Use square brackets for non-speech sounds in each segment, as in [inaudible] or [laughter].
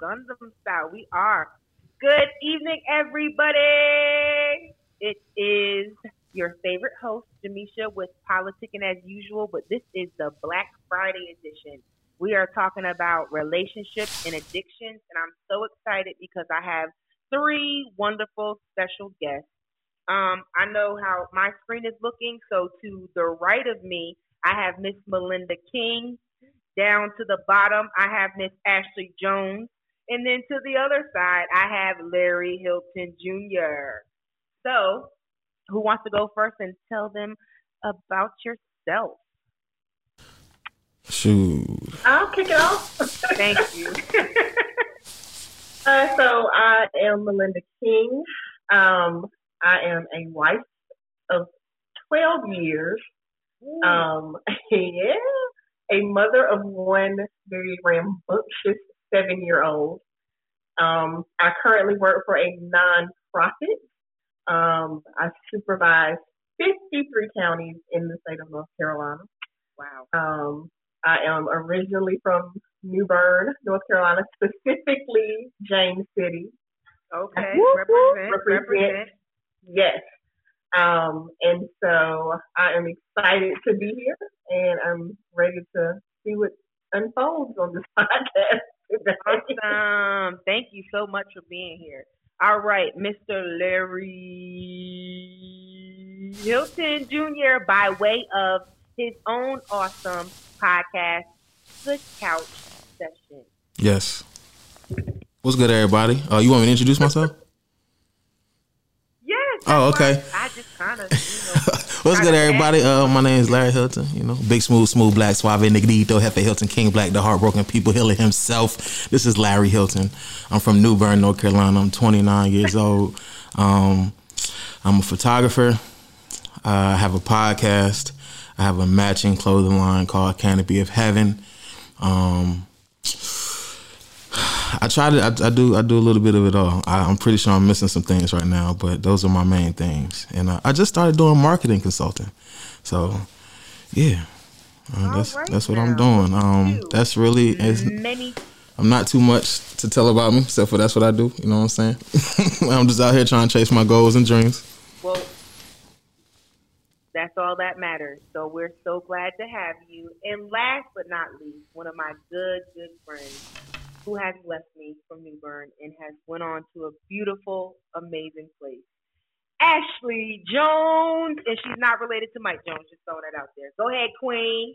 Gundam style. We are. Good evening, everybody. It is your favorite host, Jahmeesha, with Politikan as usual, but this is the Black Friday edition. We are talking about relationships and addictions, and I'm so excited because I have three wonderful special guests. Um, I know how my screen is looking, so to the right of me, I have Miss Melinda King. Down to the bottom, I have Miss Ashley Jones. And then to the other side, I have Larry Hilton Jr. So, who wants to go first and tell them about yourself? Shoot. I'll kick it off. Thank you. [laughs] uh, so I am Melinda King. Um, I am a wife of 12 years. Um, [laughs] yeah, a mother of one very rambunctious seven year old. Um, I currently work for a nonprofit. Um, I supervise 53 counties in the state of North Carolina. Wow. Um, I am originally from New Bern, North Carolina, specifically James City. Okay, represent, represent. represent. Yes. Um, and so I am excited to be here and I'm ready to see what unfolds on this [laughs] podcast. Awesome. Thank you so much for being here. All right, Mr. Larry Hilton Jr., by way of his own awesome podcast, The Couch Session. Yes. What's good, everybody? Uh, you want me to introduce myself? yes. Oh, okay. I just kind of, you know. [laughs] What's good, everybody? Uh, my name is Larry Hilton. You know, big, smooth, smooth, black, suave, negrito, Hefe Hilton, King Black, the heartbroken people healer himself. This is Larry Hilton. I'm from New Bern, North Carolina. I'm 29 years [laughs] old. Um, I'm a photographer. Uh, I have a podcast. I have a matching clothing line called Canopy of Heaven. Um, I try to. I, I, do. I do a little bit of it all. I, am pretty sure I'm missing some things right now, but those are my main things. And uh, I just started doing marketing consulting. So, yeah, uh, that's right that's what now. I'm doing. Um, that's really many. I'm not too much to tell about me, except for that's what I do. You know what I'm saying? [laughs] I'm just out here trying to chase my goals and dreams. Well, that's all that matters. So we're so glad to have you. And last but not least, one of my good, good friends who has left me from New Bern and has went on to a beautiful, amazing place. Ashley Jones, and she's not related to Mike Jones. Just throwing that out there. Go ahead, Queen.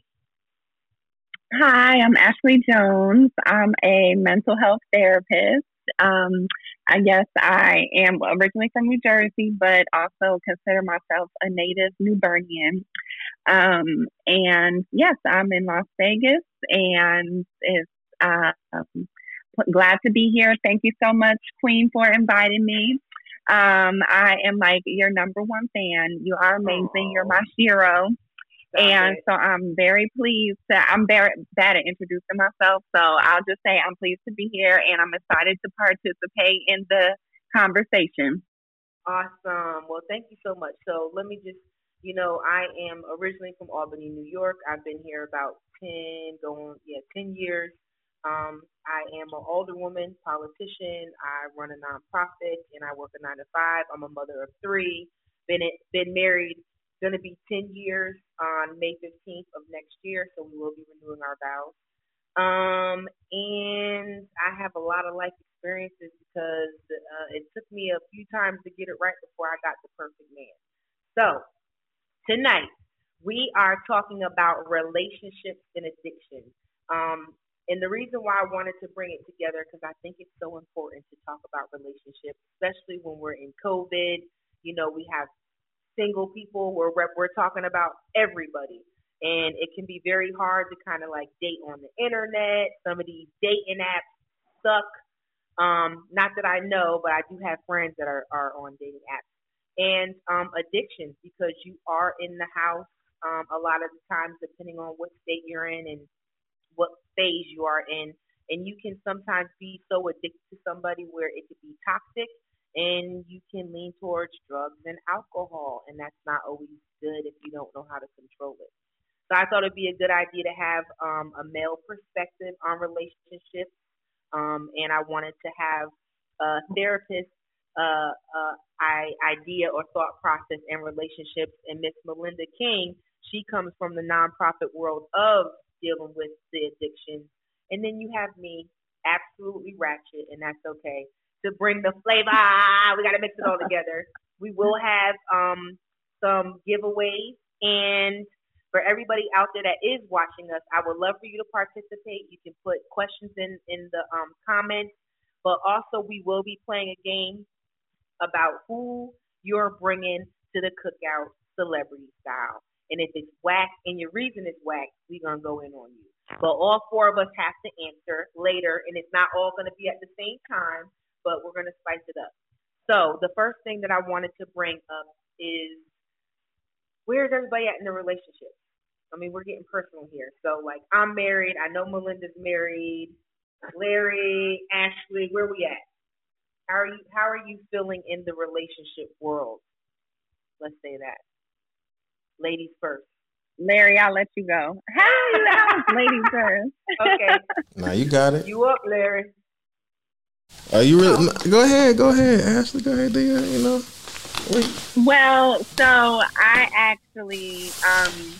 Hi, I'm Ashley Jones. I'm a mental health therapist. Um, I guess I am originally from New Jersey, but also consider myself a native New Bernian. Um, and yes, I'm in Las Vegas, and it's um, glad to be here. Thank you so much, Queen, for inviting me. Um, I am like your number one fan. You are amazing. Aww. You're my hero. And so I'm very pleased to, I'm very bad at introducing myself. So I'll just say I'm pleased to be here and I'm excited to participate in the conversation. Awesome. Well, thank you so much. So let me just, you know, I am originally from Albany, New York. I've been here about 10, going, yeah, 10 years. Um, I am an older woman, politician. I run a nonprofit and I work a nine to five. I'm a mother of three. Been, been married to be 10 years on May 15th of next year, so we will be renewing our vows. Um, and I have a lot of life experiences because uh, it took me a few times to get it right before I got the perfect man. So, tonight we are talking about relationships and addiction. Um, and the reason why I wanted to bring it together because I think it's so important to talk about relationships, especially when we're in COVID. You know, we have single people. We're we're talking about everybody, and it can be very hard to kind of like date on the internet. Some of these dating apps suck. Um, not that I know, but I do have friends that are are on dating apps and um, addictions because you are in the house um, a lot of the times, depending on what state you're in and what phase you are in. And you can sometimes be so addicted to somebody where it could be toxic and you can lean towards drugs and alcohol, and that's not always good if you don't know how to control it. So I thought it'd be a good idea to have um, a male perspective on relationships. um, and I wanted to have a therapist uh, uh, idea or thought process and relationships. And Miss Melinda King, she comes from the nonprofit world of dealing with the addiction. And then you have me, absolutely ratchet, and that's okay. To bring the flavor, we got to mix it all together. [laughs] We will have um, some giveaways, and for everybody out there that is watching us, I would love for you to participate. You can put questions in in the um, comments, but also we will be playing a game about who you're bringing to the cookout celebrity style. And if it's whack and your reason is whack, we're going to go in on you. But all four of us have to answer later, and it's not all going to be at the same time, but we're going to spice it up. So the first thing that I wanted to bring up is where's everybody at in the relationship? I mean, we're getting personal here. So, like, I'm married. I know Melinda's married. Larry, Ashley, where we at? How are you? How are you feeling in the relationship world? Let's say that. Ladies first. Larry, I'll let you go. [laughs] Hey, ladies first. Okay. Now you got it. You up, Larry? Are you really? Go ahead. Go ahead, Ashley. Go ahead. Do you, you know? Well, so I actually um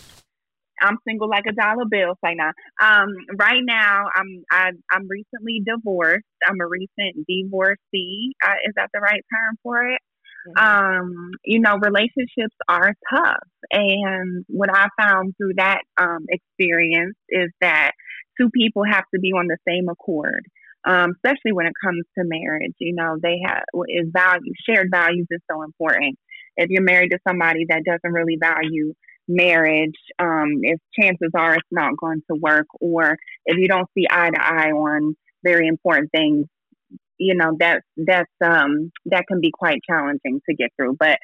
I'm single like a dollar bill, say now. Um, right now, I'm I, I'm recently divorced. I'm a recent divorcee. Uh, is that the right term for it? Mm-hmm. Um, you know, relationships are tough, and what I found through that um, experience is that two people have to be on the same accord. Um, especially when it comes to marriage, you know, they have is value shared values is so important. If you're married to somebody that doesn't really value marriage, um, if chances are it's not going to work, or if you don't see eye to eye on very important things, you know that's that's um, that can be quite challenging to get through. But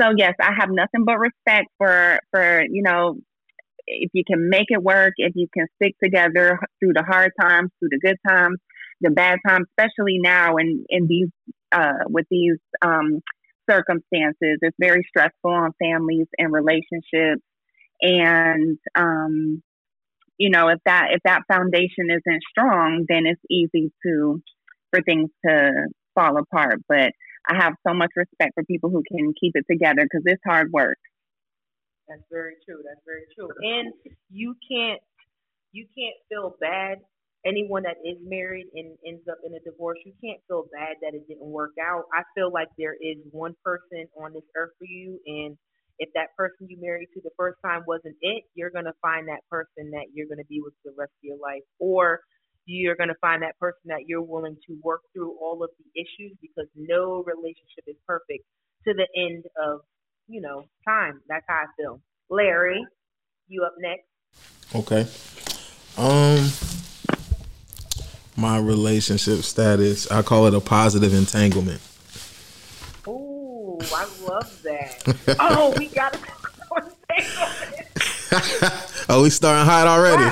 so yes, I have nothing but respect for for you know if you can make it work, if you can stick together through the hard times, through the good times, the bad times, especially now in in these uh, with these um, circumstances. It's very stressful on families and relationships. And, um, you know, if that, if that foundation isn't strong, then it's easy to, for things to fall apart. But I have so much respect for people who can keep it together because it's hard work. That's very true. That's very true. And you can't, you can't feel bad anyone that is married and ends up in a divorce, you can't feel bad that it didn't work out. I feel like there is one person on this earth for you, and if that person you married to the first time wasn't it, you're gonna find that person that you're gonna be with the rest of your life, or you're gonna find that person that you're willing to work through all of the issues because no relationship is perfect to the end of you know time. That's how I feel. Larry, you up next? Okay. Um my relationship status. I call it a positive entanglement. Ooh, I love that. [laughs] oh, we got to oh, we starting hot already.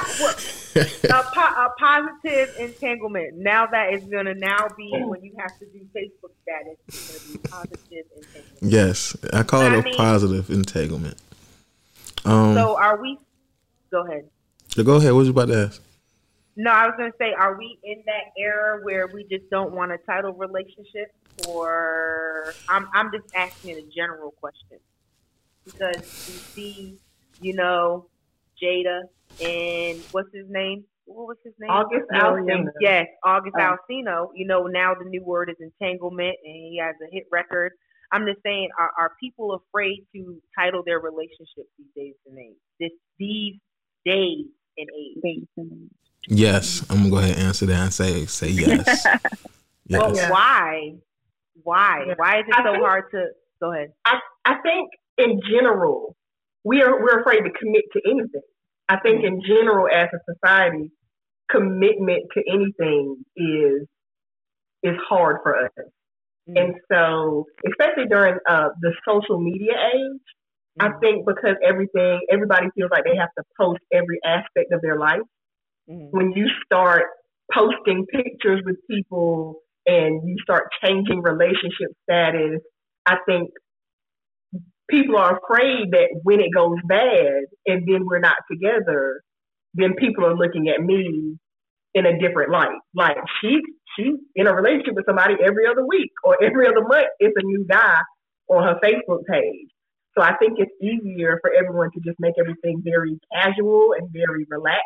[laughs] a, po- a, positive entanglement. Now that is gonna now be when you have to do Facebook status. It's gonna be positive entanglement. Yes, I call it I a mean, positive entanglement. Um, so are we? Go ahead. Go ahead. What was you about to ask? No, I was going to say, are we in that era where we just don't want a title relationship, or I'm I'm just asking a general question because we see, you know, Jada and what's his name? What was his name? August Alsina. Yes, August oh. Alsina. You know, now the new word is entanglement, and he has a hit record. I'm just saying, are, are people afraid to title their relationships these days and age? This these days and age. Yes, I'm gonna go ahead and answer that and say say yes. [laughs] yes. Well, why? Why? Why is it I so think, hard to go ahead? I, I think in general, we are we're afraid to commit to anything. I think in general as a society, commitment to anything is is hard for us. Mm-hmm. And so, especially during uh, the social media age, mm-hmm. I think because everything, everybody feels like they have to post every aspect of their life mm-hmm. when you start posting pictures with people and you start changing relationship status, I think people are afraid that when it goes bad and then we're not together, then people are looking at me in a different light. Like she she's in a relationship with somebody every other week or every other month. It's a new guy on her Facebook page. So I think it's easier for everyone to just make everything very casual and very relaxed,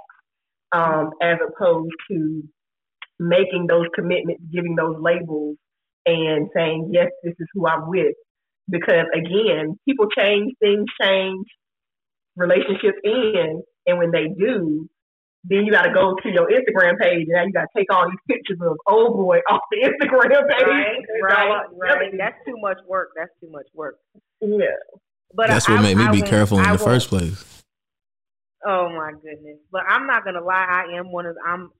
um, as opposed to making those commitments, giving those labels, and saying yes, this is who I'm with. Because again, people change, things change, relationships end, and when they do, then you got to go to your Instagram page, and now you got to take all these pictures of old boy [laughs] off the Instagram page. Right, right, [laughs] right. That's too much work. That's too much work. Yeah. But that's I, what made me I be careful in I the first place. Oh my goodness! But I'm not gonna lie. I am one of I'm.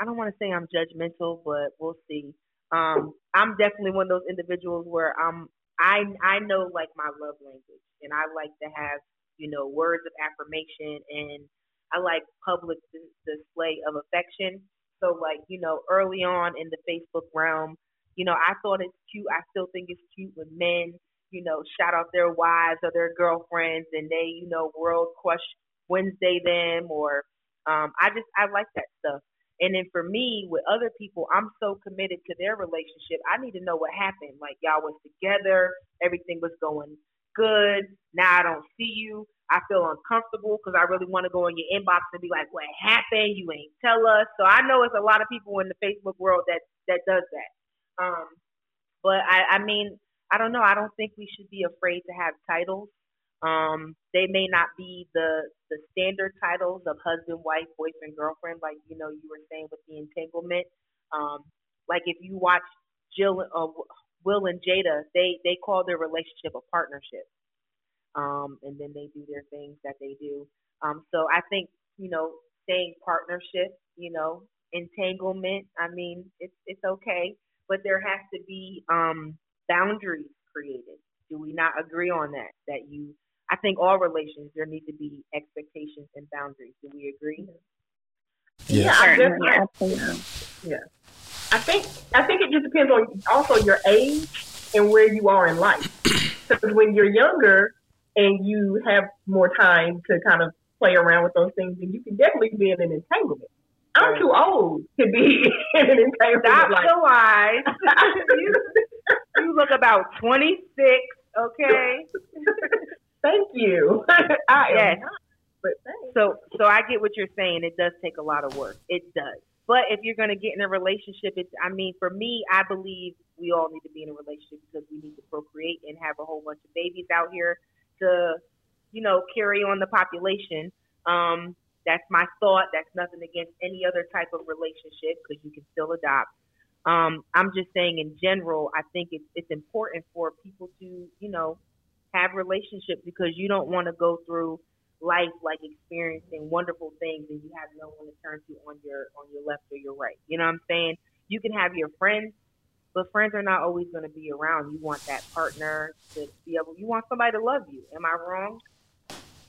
I don't want to say I'm judgmental, but we'll see. Um, I'm definitely one of those individuals where I'm. I I know like my love language, and I like to have you know words of affirmation, and I like public display of affection. So like you know early on in the Facebook realm, you know I thought it's cute. I still think it's cute when men you know, shout out their wives or their girlfriends and they, you know, world crush Wednesday them or um I just I like that stuff. And then for me, with other people, I'm so committed to their relationship. I need to know what happened. Like y'all was together, everything was going good. Now I don't see you. I feel uncomfortable because I really want to go in your inbox and be like, "What happened? You ain't tell us." So I know it's a lot of people in the Facebook world that that does that. Um, but I, I mean, I don't know. I don't think we should be afraid to have titles. Um, they may not be the the standard titles of husband, wife, boyfriend, girlfriend, like you know you were saying with the entanglement. Um, like if you watch Jill, uh, Will and Jada, they they call their relationship a partnership, um, and then they do their things that they do. Um, so I think you know saying partnership, you know, entanglement. I mean, it's it's okay, but there has to be um, boundaries created. Do we not agree on that? That you, I think all relations there need to be expectations and boundaries. Do we agree? Yeah, yeah, I absolutely. Yeah, I think I think it just depends on also your age and where you are in life. [clears throat] Because when you're younger and you have more time to kind of play around with those things, then you can definitely be in an entanglement. I'm too old to be [laughs] in an entanglement. Stop like, the lies. you look about 26, okay? [laughs] Thank you. [laughs] I yes. Not, but so, so I get what you're saying. It does take a lot of work. It does. But if you're going to get in a relationship, it's, I mean, for me, I believe we all need to be in a relationship because we need to procreate and have a whole bunch of babies out here to, you know, carry on the population. Um, that's my thought. That's nothing against any other type of relationship because you can still adopt. Um, I'm just saying in general, I think it's it's important for people to, you know, have relationships because you don't want to go through life like experiencing wonderful things and you have no one to turn to on your on your left or your right. You know what I'm saying? You can have your friends, but friends are not always going to be around. You want that partner to be able. You want somebody to love you. Am I wrong?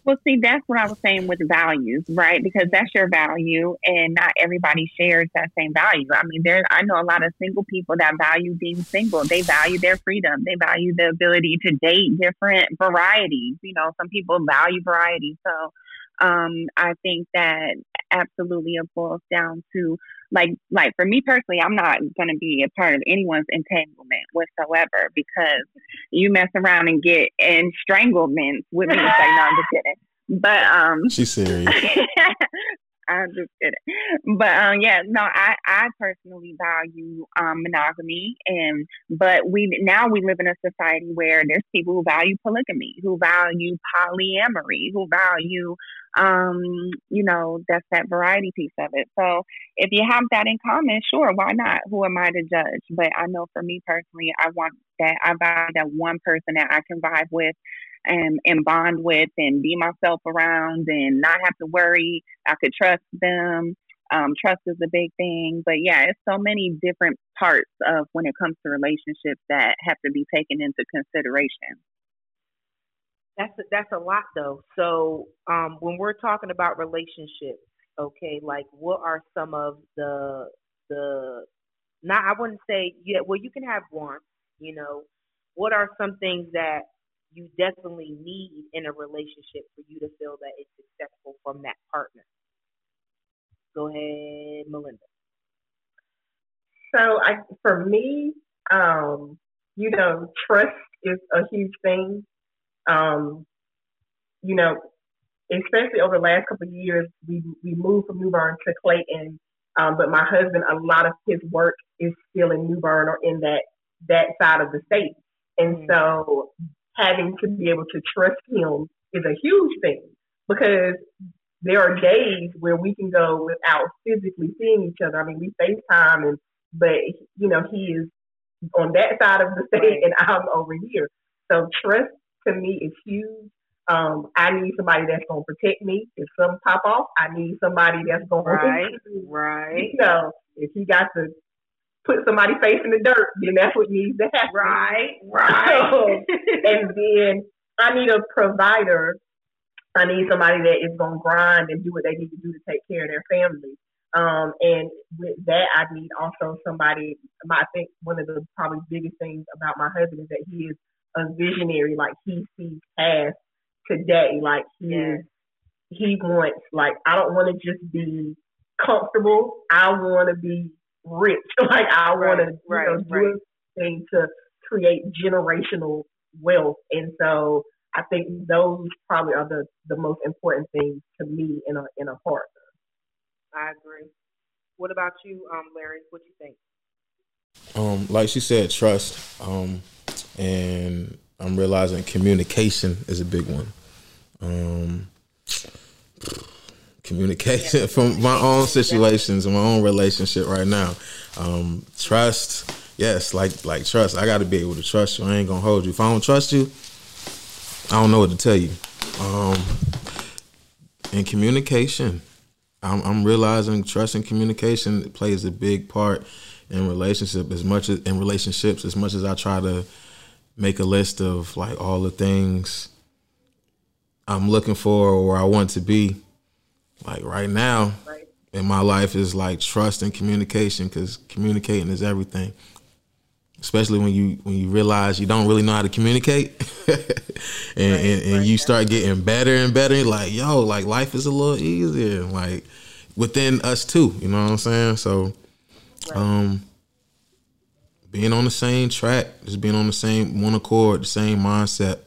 Well, see, that's what I was saying with values, right? Because that's your value, and not everybody shares that same value. I mean, there, I know a lot of single people that value being single. They value their freedom. They value the ability to date different varieties. You know, some people value variety. So, um, I think that absolutely it boils down to like like for me personally, I'm not gonna be a part of anyone's entanglement whatsoever because you mess around and get in stranglements with me. like, no, I'm just kidding. But um, she's serious. [laughs] I'm just kidding. But um, yeah, no, I, I personally value um, monogamy, and but we now we live in a society where there's people who value polygamy, who value polyamory, who value um, you know, that's that variety piece of it. So if you have that in common, sure, why not? Who am I to judge? But I know for me personally, I want that I value that one person that I can vibe with and, and bond with and be myself around and not have to worry. I could trust them. Um, trust is a big thing. But yeah, it's so many different parts of when it comes to relationships that have to be taken into consideration. That's a, that's a lot though. So um, when we're talking about relationships, okay, like what are some of the the not I wouldn't say yeah, well you can have one, you know. What are some things that you definitely need in a relationship for you to feel that it's successful from that partner. Go ahead, Melinda. So I, for me, um, you know, trust is a huge thing. Um, you know, especially over the last couple of years, we we moved from New Bern to Clayton. Um, but my husband, a lot of his work is still in New Bern or in that that side of the state, and mm-hmm. so having to be able to trust him is a huge thing because there are days where we can go without physically seeing each other. I mean, we FaceTime and but you know, he is on that side of the state right. and I'm over here. So trust to me is huge. Um, I need somebody that's gonna protect me. If something pop off, I need somebody that's gonna right, right. You know, if he got to put somebody face in the dirt, then that's what needs to happen. Right, [laughs] right. and then I need a provider. I need somebody that is gonna grind and do what they need to do to take care of their family. Um, and with that, I need also somebody. I think one of the probably biggest things about my husband is that he is a visionary. Like he sees past today. Like he yes. he wants. Like I don't want to just be comfortable. I want to be rich. [laughs] Like I want to right, you know, right. do thing to create generational wealth. And so I think those probably are the, the most important things to me in a in a partner. I agree. What about you, um, Larry? What do you think? Um, like she said, trust. Um, and I'm realizing communication is a big one. Um, communication [laughs] from my own situations and my own relationship right now. Um, trust, yes, like like trust. I got to be able to trust you. I ain't gonna hold you. If I don't trust you, I don't know what to tell you. Um, and communication, I'm, I'm realizing trust and communication plays a big part in relationship as much as in relationships as much as I try to make a list of like all the things I'm looking for or I want to be like right now right. in my life is like trust and communication because communicating is everything. Especially when you when you realize you don't really know how to communicate, [laughs] and, right, and, and right, you start getting better and better. Like yo, like life is a little easier. Like within us too. You know what I'm saying? So, um, being on the same track, just being on the same one accord, the same mindset.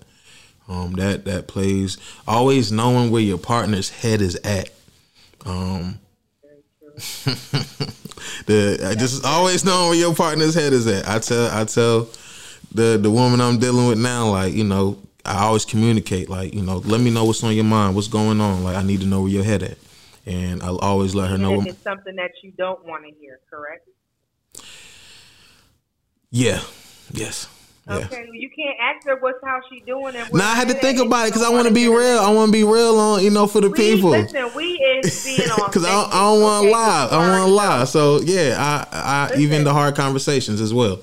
Um, that that plays always knowing where your partner's head is at. Um, [laughs] the just always knowing where your partner's head is at. I tell I tell the the woman I'm dealing with now, like you know, I always communicate, like you know, let me know what's on your mind, what's going on. Like I need to know where your head at, and I'll always let her know. It's something that you don't want to hear, correct? Yeah. Yes. Okay, well, you can't ask her what's how she doing. And now I had to think about it because I want to be real. I want to be real on you know for the we, people. Listen, we is being [laughs] on because I, I, don't want to okay, lie. I want to lie. So yeah, I, I even the hard conversations as well.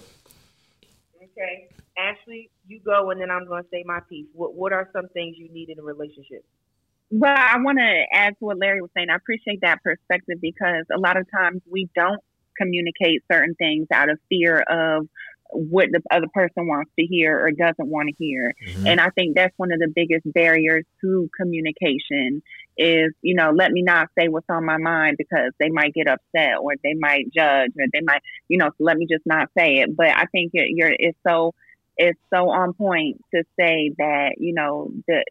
Okay, Ashley, you go, and then I'm going to say my piece. What What are some things you need in a relationship? Well, I want to add to what Larry was saying. I appreciate that perspective because a lot of times we don't communicate certain things out of fear of what the other person wants to hear or doesn't want to hear. Mm-hmm. And I think that's one of the biggest barriers to communication is, you know, let me not say what's on my mind because they might get upset or they might judge or they might, you know, so let me just not say it. But I think you're, it's so, it's so on point to say that, you know, the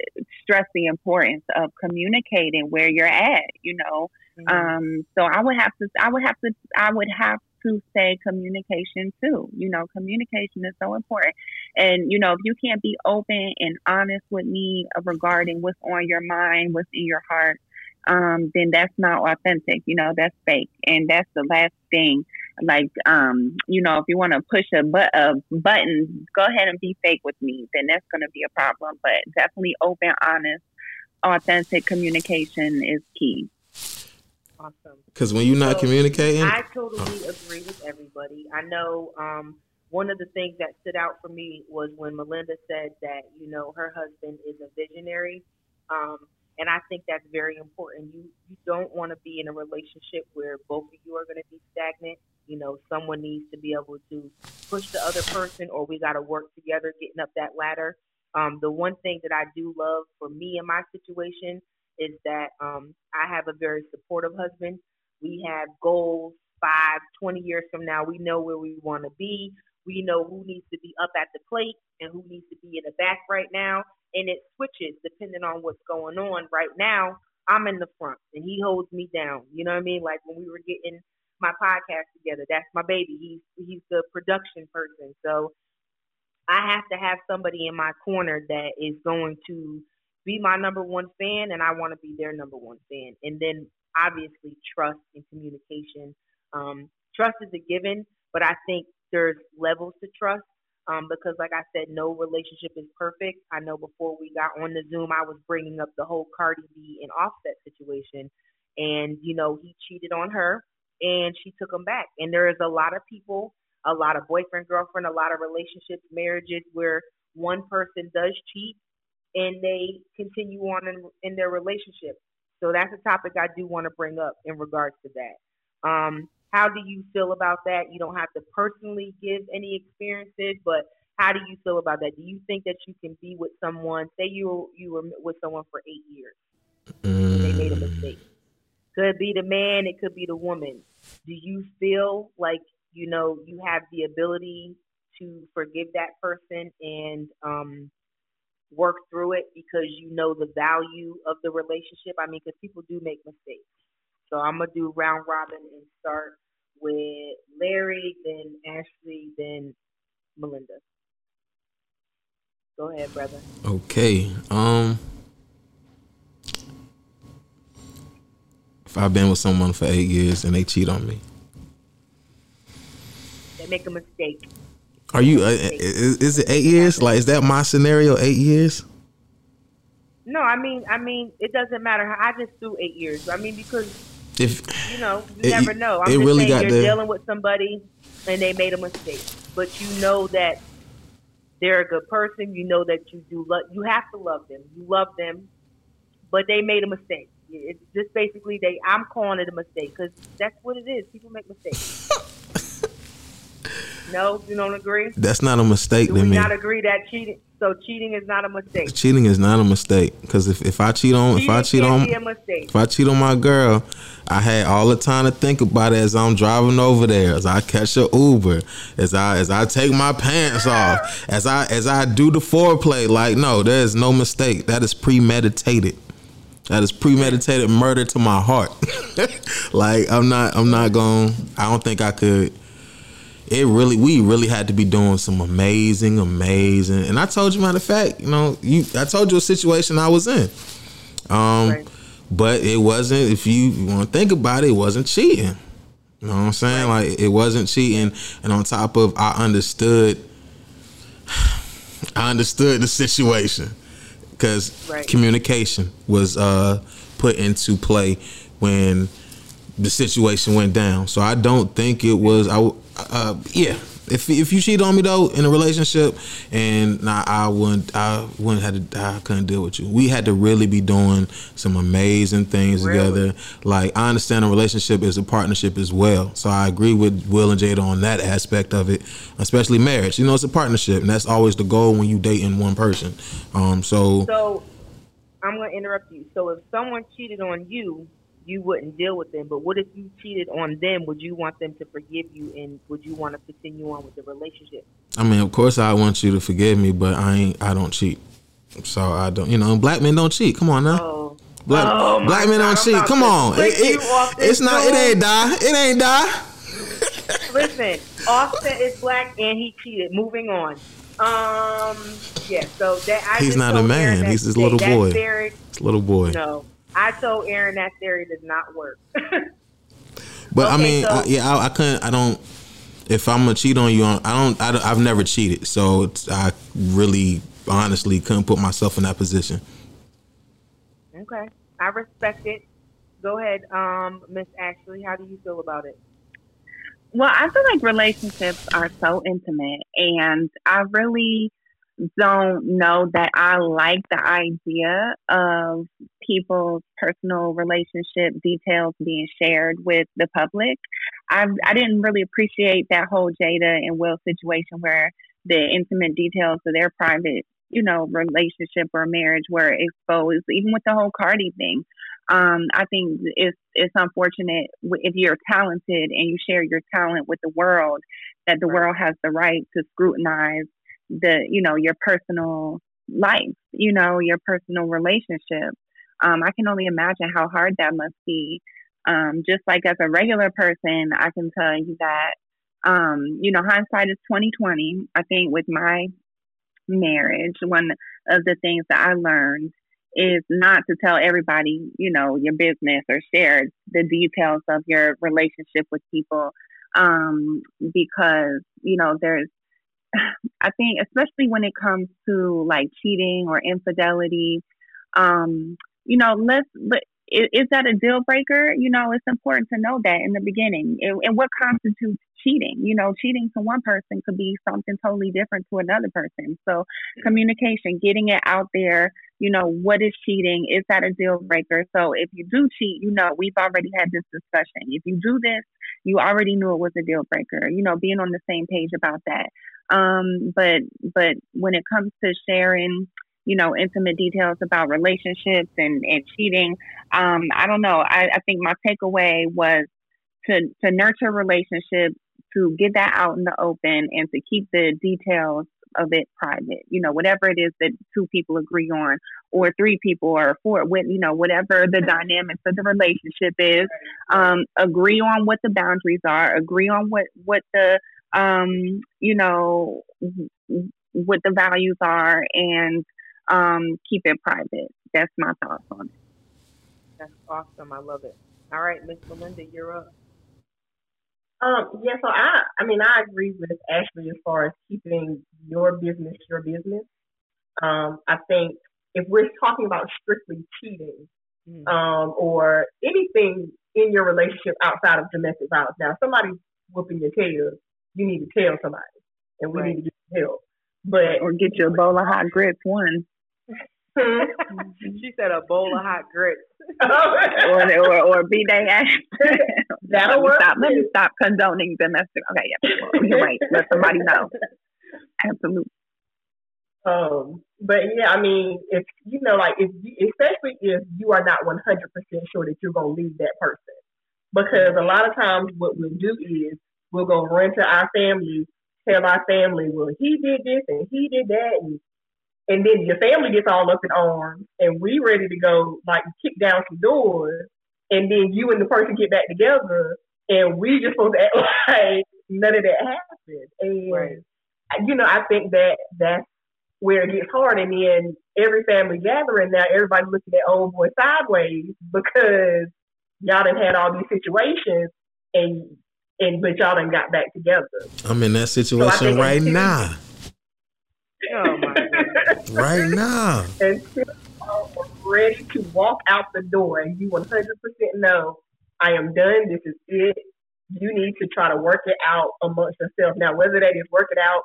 stress the importance of communicating where you're at, you know. Mm-hmm. Um, so I would have to, I would have to, I would have to say communication too. You know, communication is so important. And, you know, if you can't be open and honest with me regarding what's on your mind, what's in your heart, um, then that's not authentic. You know, that's fake. And that's the last thing. Like, um, you know, if you want to push a, but- a button, go ahead and be fake with me. Then that's going to be a problem. But definitely open, honest, authentic communication is key. Awesome. Because when you're not so communicating, I totally agree with everybody. I know um, one of the things that stood out for me was when Melinda said that you know her husband is a visionary, um, and I think that's very important. You you don't want to be in a relationship where both of you are going to be stagnant. You know, someone needs to be able to push the other person, or we got to work together getting up that ladder. Um, the one thing that I do love for me in my situation is that um, I have a very supportive husband. We have goals five, twenty years from now, we know where we want to be. We know who needs to be up at the plate and who needs to be in the back right now. And it switches depending on what's going on. Right now, I'm in the front and he holds me down. You know what I mean? Like when we were getting my podcast together, that's my baby. He's he's the production person. So I have to have somebody in my corner that is going to be my number one fan and I want to be their number one fan. And then obviously trust and communication. Um, trust is a given, but I think there's levels to trust um, because, like I said, no relationship is perfect. I know before we got on the Zoom, I was bringing up the whole Cardi B and Offset situation, and you know he cheated on her, and she took him back. And there is a lot of people, a lot of boyfriend girlfriend, a lot of relationships, marriages where one person does cheat and they continue on in, in their relationship. So that's a topic I do want to bring up in regards to that. Um, how do you feel about that? You don't have to personally give any experiences, but how do you feel about that? Do you think that you can be with someone? Say you you were with someone for eight years, mm. they made a mistake. Could be the man, it could be the woman. Do you feel like you know you have the ability to forgive that person and um, work through it because you know the value of the relationship? I mean, because people do make mistakes. So I'm gonna do round robin and start with Larry, then Ashley, then Melinda. Go ahead, brother. Okay. Um if I've been with someone for eight years and they cheat on me. They make a mistake. Are you? Uh, is, is, it eight years? Like, is that my scenario? Eight years? No, I mean, I mean, it doesn't matter. I just do eight years. I mean, because if you know, you it, never know. I'm just really saying you're the, dealing with somebody and they made a mistake, but you know that they're a good person. You know that you do love. You have to love them. You love them, but they made a mistake. It's just basically they. I'm calling it a mistake because that's what it is. People make mistakes. [laughs] no, you don't agree. That's not a mistake. Do we not agree that cheating? So cheating is not a mistake. Cheating is not a mistake because if, if I cheat on cheating if I cheat on if I cheat on my girl, I had all the time to think about it as I'm driving over there, as I catch a Uber, as I as I take my pants off, as I as I do the foreplay. Like no, there is no mistake. That is premeditated. That is premeditated murder to my heart. [laughs] like I'm not I'm not going. I don't think I could it really we really had to be doing some amazing, amazing. And I told you, matter of fact, you know, you I told you a situation I was in. Um, right. but it wasn't. If you, want to think about it, it wasn't cheating. You know what I'm saying? Right. Like it wasn't cheating. And on top of, I understood. I understood the situation because right. communication was uh, put into play when the situation went down. So I don't think it was. I uh, yeah. If if you cheat on me though in a relationship, and nah, I wouldn't I wouldn't have to I couldn't deal with you. We had to really be doing some amazing things really? together. Like I understand a relationship is a partnership as well. So I agree with Will and Jada on that aspect of it, especially marriage. You know, it's a partnership, and that's always the goal when you dating one person. Um, so so I'm gonna interrupt you. So if someone cheated on you, you wouldn't deal with them. But what if you cheated on them? Would you want them to forgive you, and would you want to continue on with the relationship? I mean, of course, I want you to forgive me, but I ain't. I don't cheat, so I don't. You know, black men don't cheat. Come on now. Oh. Black, oh black men don't cheat. Come on, it, it, it's not. It ain't die. It ain't die. Listen, Austin is black and he cheated. Moving on. Um, yeah. So that I he's not a man. He's this little boy. This little boy. No, I told Aaron that theory does not work. [laughs] but okay, I mean, so, I, yeah, I, I, couldn't. I don't. If I'm gonna cheat on you, I don't. I, have never cheated, so I really, honestly, couldn't put myself in that position. Okay, I respect it. Go ahead, um, Miss Ashley. How do you feel about it? Well, I feel like relationships are so intimate, and I really don't know that I like the idea of people's personal relationship details being shared with the public. I I didn't really appreciate that whole Jada and Will situation where the intimate details of their private, you know, relationship or marriage were exposed, even with the whole Cardi thing. Um, I think it's it's unfortunate if you're talented and you share your talent with the world that the world has the right to scrutinize the you know your personal life, you know your personal relationship. Um, I can only imagine how hard that must be. Um, just like as a regular person, I can tell you that um, you know hindsight is twenty twenty. I think with my marriage, one of the things that I learned is not to tell everybody, you know, your business or share the details of your relationship with people. Um, because, you know, there's, [sighs] I think, especially when it comes to like cheating or infidelity, um, you know, let's, let, is, is, that a deal breaker? You know, it's important to know that in the beginning. And, and what constitutes cheating? You know, cheating to one person could be something totally different to another person. So, communication, getting it out there, you know, what is cheating? Is that a deal breaker? So, if you do cheat, you know, we've already had this discussion. If you do this, you already knew it was a deal breaker, you know, being on the same page about that. Um, but, but when it comes to sharing, you know, intimate details about relationships and, and cheating. Um, I don't know. I, I think my takeaway was to, to nurture relationships, to get that out in the open and to keep the details of it private. You know, whatever it is that two people agree on, or three people, or four, with you know, whatever the dynamics of the relationship is, um, agree on what the boundaries are, agree on what what the um, you know, what the values are, and um, keep it private. That's my thoughts on it. That's awesome. I love it. All right, Miss Melinda, you're up. Um, yeah, so I, I mean, I agree with Ashley as far as keeping your business your business. Um, I think if we're talking about strictly cheating, mm-hmm. um, or anything in your relationship outside of domestic violence, now somebody's whooping your tail, you need to tell somebody, and we right. need to get help. But or get your bowl of hot grits one. She said a bowl of hot grits. [laughs] or, or or be they That'll work. Stop. Let me stop condoning domestic. Okay, yeah, well, you're [laughs] right. Let somebody know. Absolutely. Um, but yeah, I mean, if you know, like if you, especially if you are not one hundred percent sure that you're gonna leave that person, because a lot of times what we'll do is we'll go run to our family, tell our family, well, he did this and he did that, and and then your family gets all up in arms, and we ready to go like kick down some doors, and then you and the person get back together, and we just supposed to act [laughs] like none of that happened. And right. you know, I think that that's where it gets hard, and then every family gathering now, everybody looking at old boy sideways because y'all done had all these situations, and and but y'all done got back together. I'm in that situation so right now. Oh my god! [laughs] right now. Until ready to walk out the door and you 100% know I am done. This is it. You need to try to work it out amongst yourself. Now, whether that is working out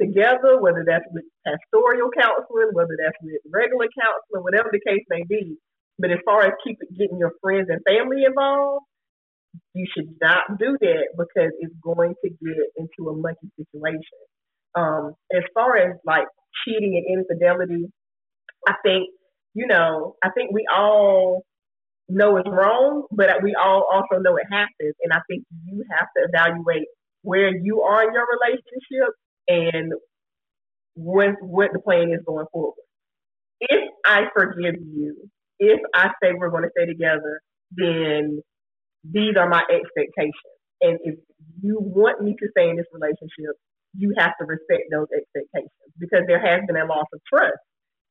together, whether that's with pastoral counseling, whether that's with regular counseling, whatever the case may be. But as far as keep getting your friends and family involved, you should not do that because it's going to get into a monkey situation. Um, as far as like cheating and infidelity, I think, you know, I think we all know it's wrong, but we all also know it happens. And I think you have to evaluate where you are in your relationship and what what the plan is going forward. If I forgive you, if I say we're going to stay together, then these are my expectations. And if you want me to stay in this relationship, you have to respect those expectations because there has been a loss of trust.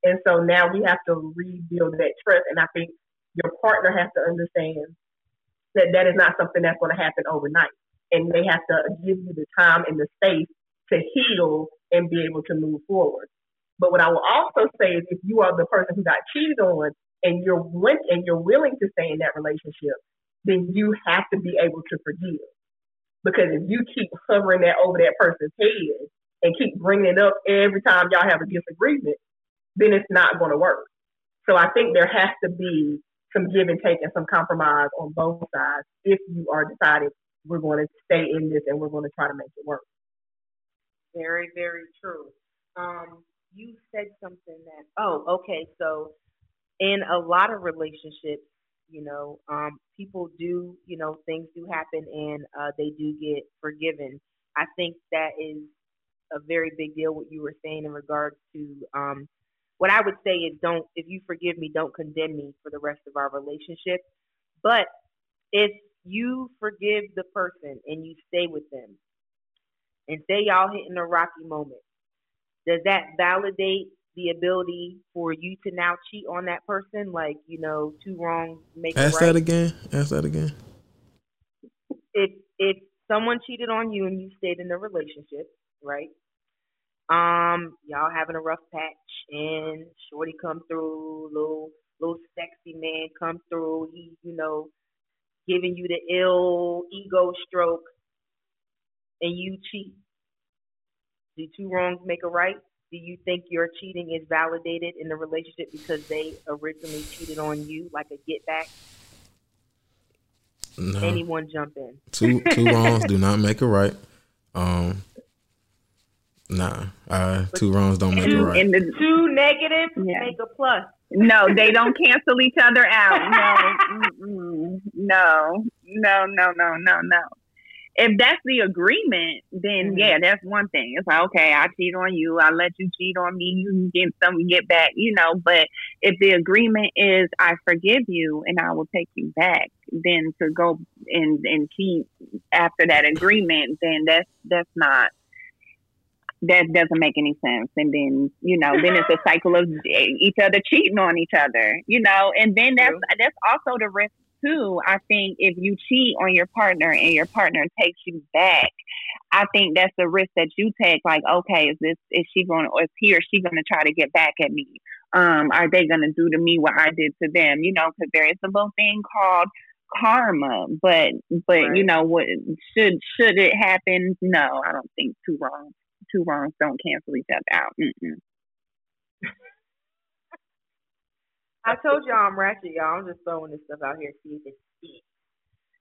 And so now we have to rebuild that trust. And I think your partner has to understand that that is not something that's going to happen overnight. And they have to give you the time and the space to heal and be able to move forward. But what I will also say is if you are the person who got cheated on and you're and you're willing to stay in that relationship, then you have to be able to forgive. Because if you keep hovering that over that person's head and keep bringing it up every time y'all have a disagreement, then it's not going to work. So I think there has to be some give and take and some compromise on both sides if you are deciding we're going to stay in this and we're going to try to make it work. Very, very true. Um, you said something that, oh, okay. So in a lot of relationships, You know, um, people do, you know, things do happen and uh, they do get forgiven. I think that is a very big deal. What you were saying in regards to um, what I would say is, don't if you forgive me, don't condemn me for the rest of our relationship. But if you forgive the person and you stay with them, and say y'all hitting a rocky moment, does that validate the ability for you to now cheat on that person? Like, you know, two wrongs make Ask right? Ask that again. Ask that again. If if someone cheated on you and you stayed in the relationship, right? Um, y'all having a rough patch and Shorty come through, little little sexy man come through, he, you know, giving you the ill ego stroke and you cheat. Do two wrongs make a right? Do you think your cheating is validated in the relationship because they originally cheated on you, like a get back? No. Anyone jump in? Two two wrongs do not make a right. Um, nah, uh, two wrongs don't make a right. In the, two negatives Yeah. make a plus. no, they don't cancel each other out. No, no, no, no, no, no, no. If that's the agreement, then Mhm. yeah, that's one thing. It's like, okay, I cheat on you, I let you cheat on me, you can get some, get back, you know. But if the agreement is, I forgive you and I will take you back, then to go and and cheat after that agreement, then that's that's not that doesn't make any sense. And then, you know, then it's a cycle of each other cheating on each other, you know, and then that's True. that's also the risk too. I think if you cheat on your partner and your partner takes you back, I think that's the risk that you take. Like, okay, is this is she going or is he or she going to try to get back at me? Um, are they going to do to me what I did to them? You know, because there is a little thing called karma, but but you know what should should it happen? No, I don't think two wrongs two wrongs don't cancel each other out. I told y'all I'm ratchet, y'all. I'm just throwing this stuff out here to see if it sticks.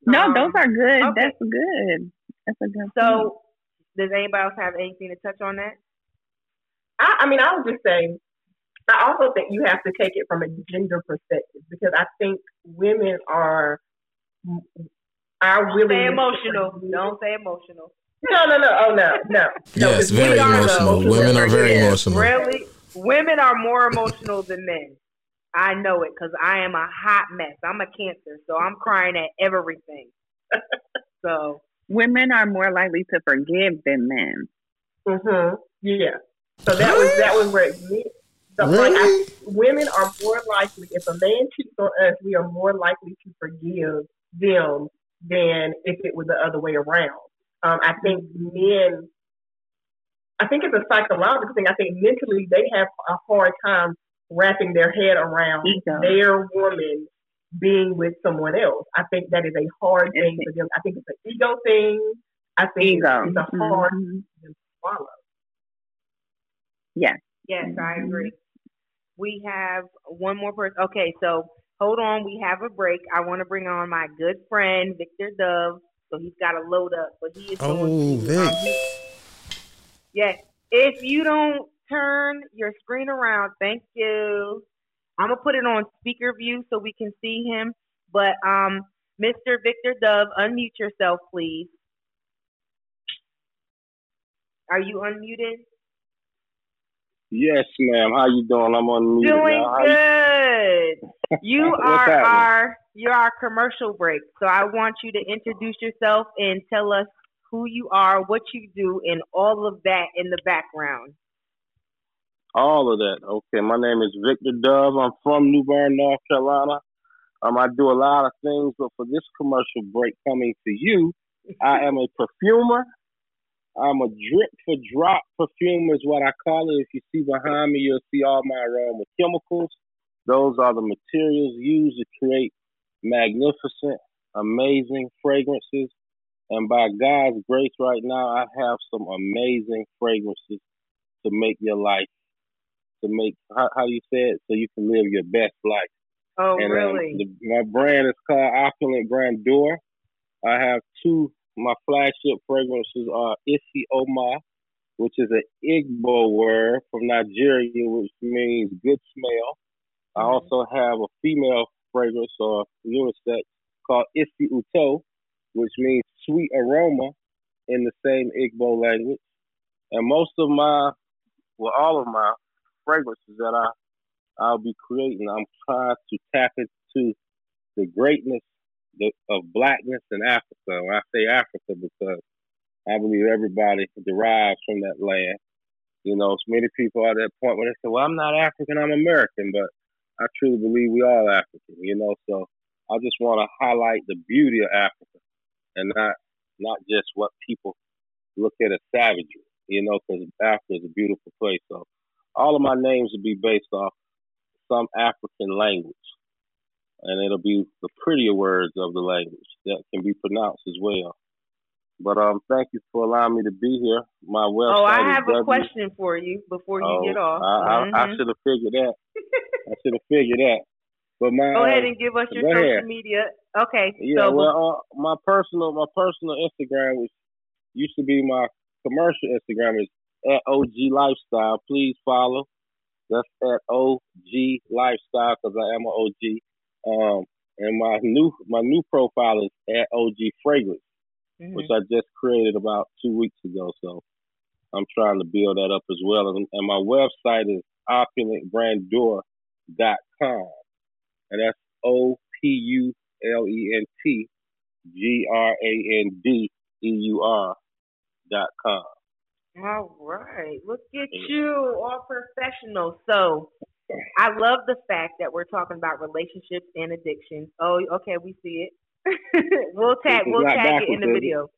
No, Um, those are good. okay. That's good. That's a good. thing. So, does anybody else have anything to touch on that? I, I mean, I would just say, I also think you have to take it from a gender perspective because I think women are our Say willingness. to emotional. Don't say emotional. No, no, no. Oh, no, no. [laughs] no Yes, 'cause we very are the emotional. Women are very emotional. Really, women are more emotional than men. I know it because I am a hot mess. I'm a cancer, so I'm crying at everything. [laughs] so women are more likely to forgive than men. Mm-hmm. Yeah. So that was that was where it so like I, Really? women are more likely if a man cheats on us, we are more likely to forgive them than if it was the other way around. Um, I think men I think it's a psychological thing. I think mentally they have a hard time wrapping their head around Ego. their woman being with someone else. I think that is a hard thing for them. I think it's an ego thing. I think Ego. it's, it's a hard Mhm. thing to swallow. Yes. yes, I Mhm. agree. We have one more person. Okay, so hold on. We have a break. I want to bring on my good friend Victor Dove. So he's got to load up, but he is Oh, going to. Vic. um, Yes. If you don't turn your screen around, thank you. I'm gonna put it on speaker view so we can see him. But um, Mr. Victor Dove, unmute yourself, please. Are you unmuted? Yes, ma'am. How you doing? I'm on Doing now. How you- good. [laughs] You are happening? our you're our commercial break. So I want you to introduce yourself and tell us who you are, what you do, and all of that in the background. All of that. Okay. My name is Victor Dove. I'm from New Bern, North Carolina. Um, I do a lot of things, but for this commercial break coming to you, I am a perfumer. I'm a drip for drop perfumer is what I call it. If you see behind me, you'll see all my aroma chemicals. Those are the materials used to create magnificent, amazing fragrances. And by God's grace, right now, I have some amazing fragrances to make your life, to make, how, how you say it? So you can live your best life. Oh, and um, really? the, my brand is called Opulent Grandeur. I have two. My flagship fragrances are Isi Oma, which is an Igbo word from Nigeria, which means good smell. I Mhm. also have a female fragrance or unisex called Isi Uto, which means sweet aroma in the same Igbo language. And most of my, well, all of my fragrances that I I'll be creating, I'm trying to tap into the greatness of blackness in Africa. When I say Africa, because I believe everybody derives from that land. You know, so many people are at that point where they say, "Well, I'm not African, I'm American," but I truly believe we all African. You know, so I just want to highlight the beauty of Africa, and not not just what people look at as savagery. You know, because Africa is a beautiful place. So all of my names will be based off some African language and it'll be the prettier words of the language that can be pronounced as well. But um, thank you for allowing me to be here. My website. Oh, I have a w- question for you before you oh, get off. I, mm-hmm. I, I mm-hmm. should have figured that. I should have figured that. But my go ahead and give us your social ahead. media. Okay. Yeah. So well, uh, my personal my personal Instagram, which used to be my commercial Instagram, is at OG Lifestyle. Please follow. That's at OG Lifestyle because I am an OG. Um, and my new my new profile is at OG Fragrance, mm-hmm. which I just created about two weeks ago. So I'm trying to build that up as well. And, and my website is opulentgrandeur.com. And that's O P U L E N T G R A N D E U R dot com. All right. Look at you, all professional. So I love the fact that we're talking about relationships and addiction. Oh, okay, we see it. [laughs] we'll tag it's we'll tag it in the video.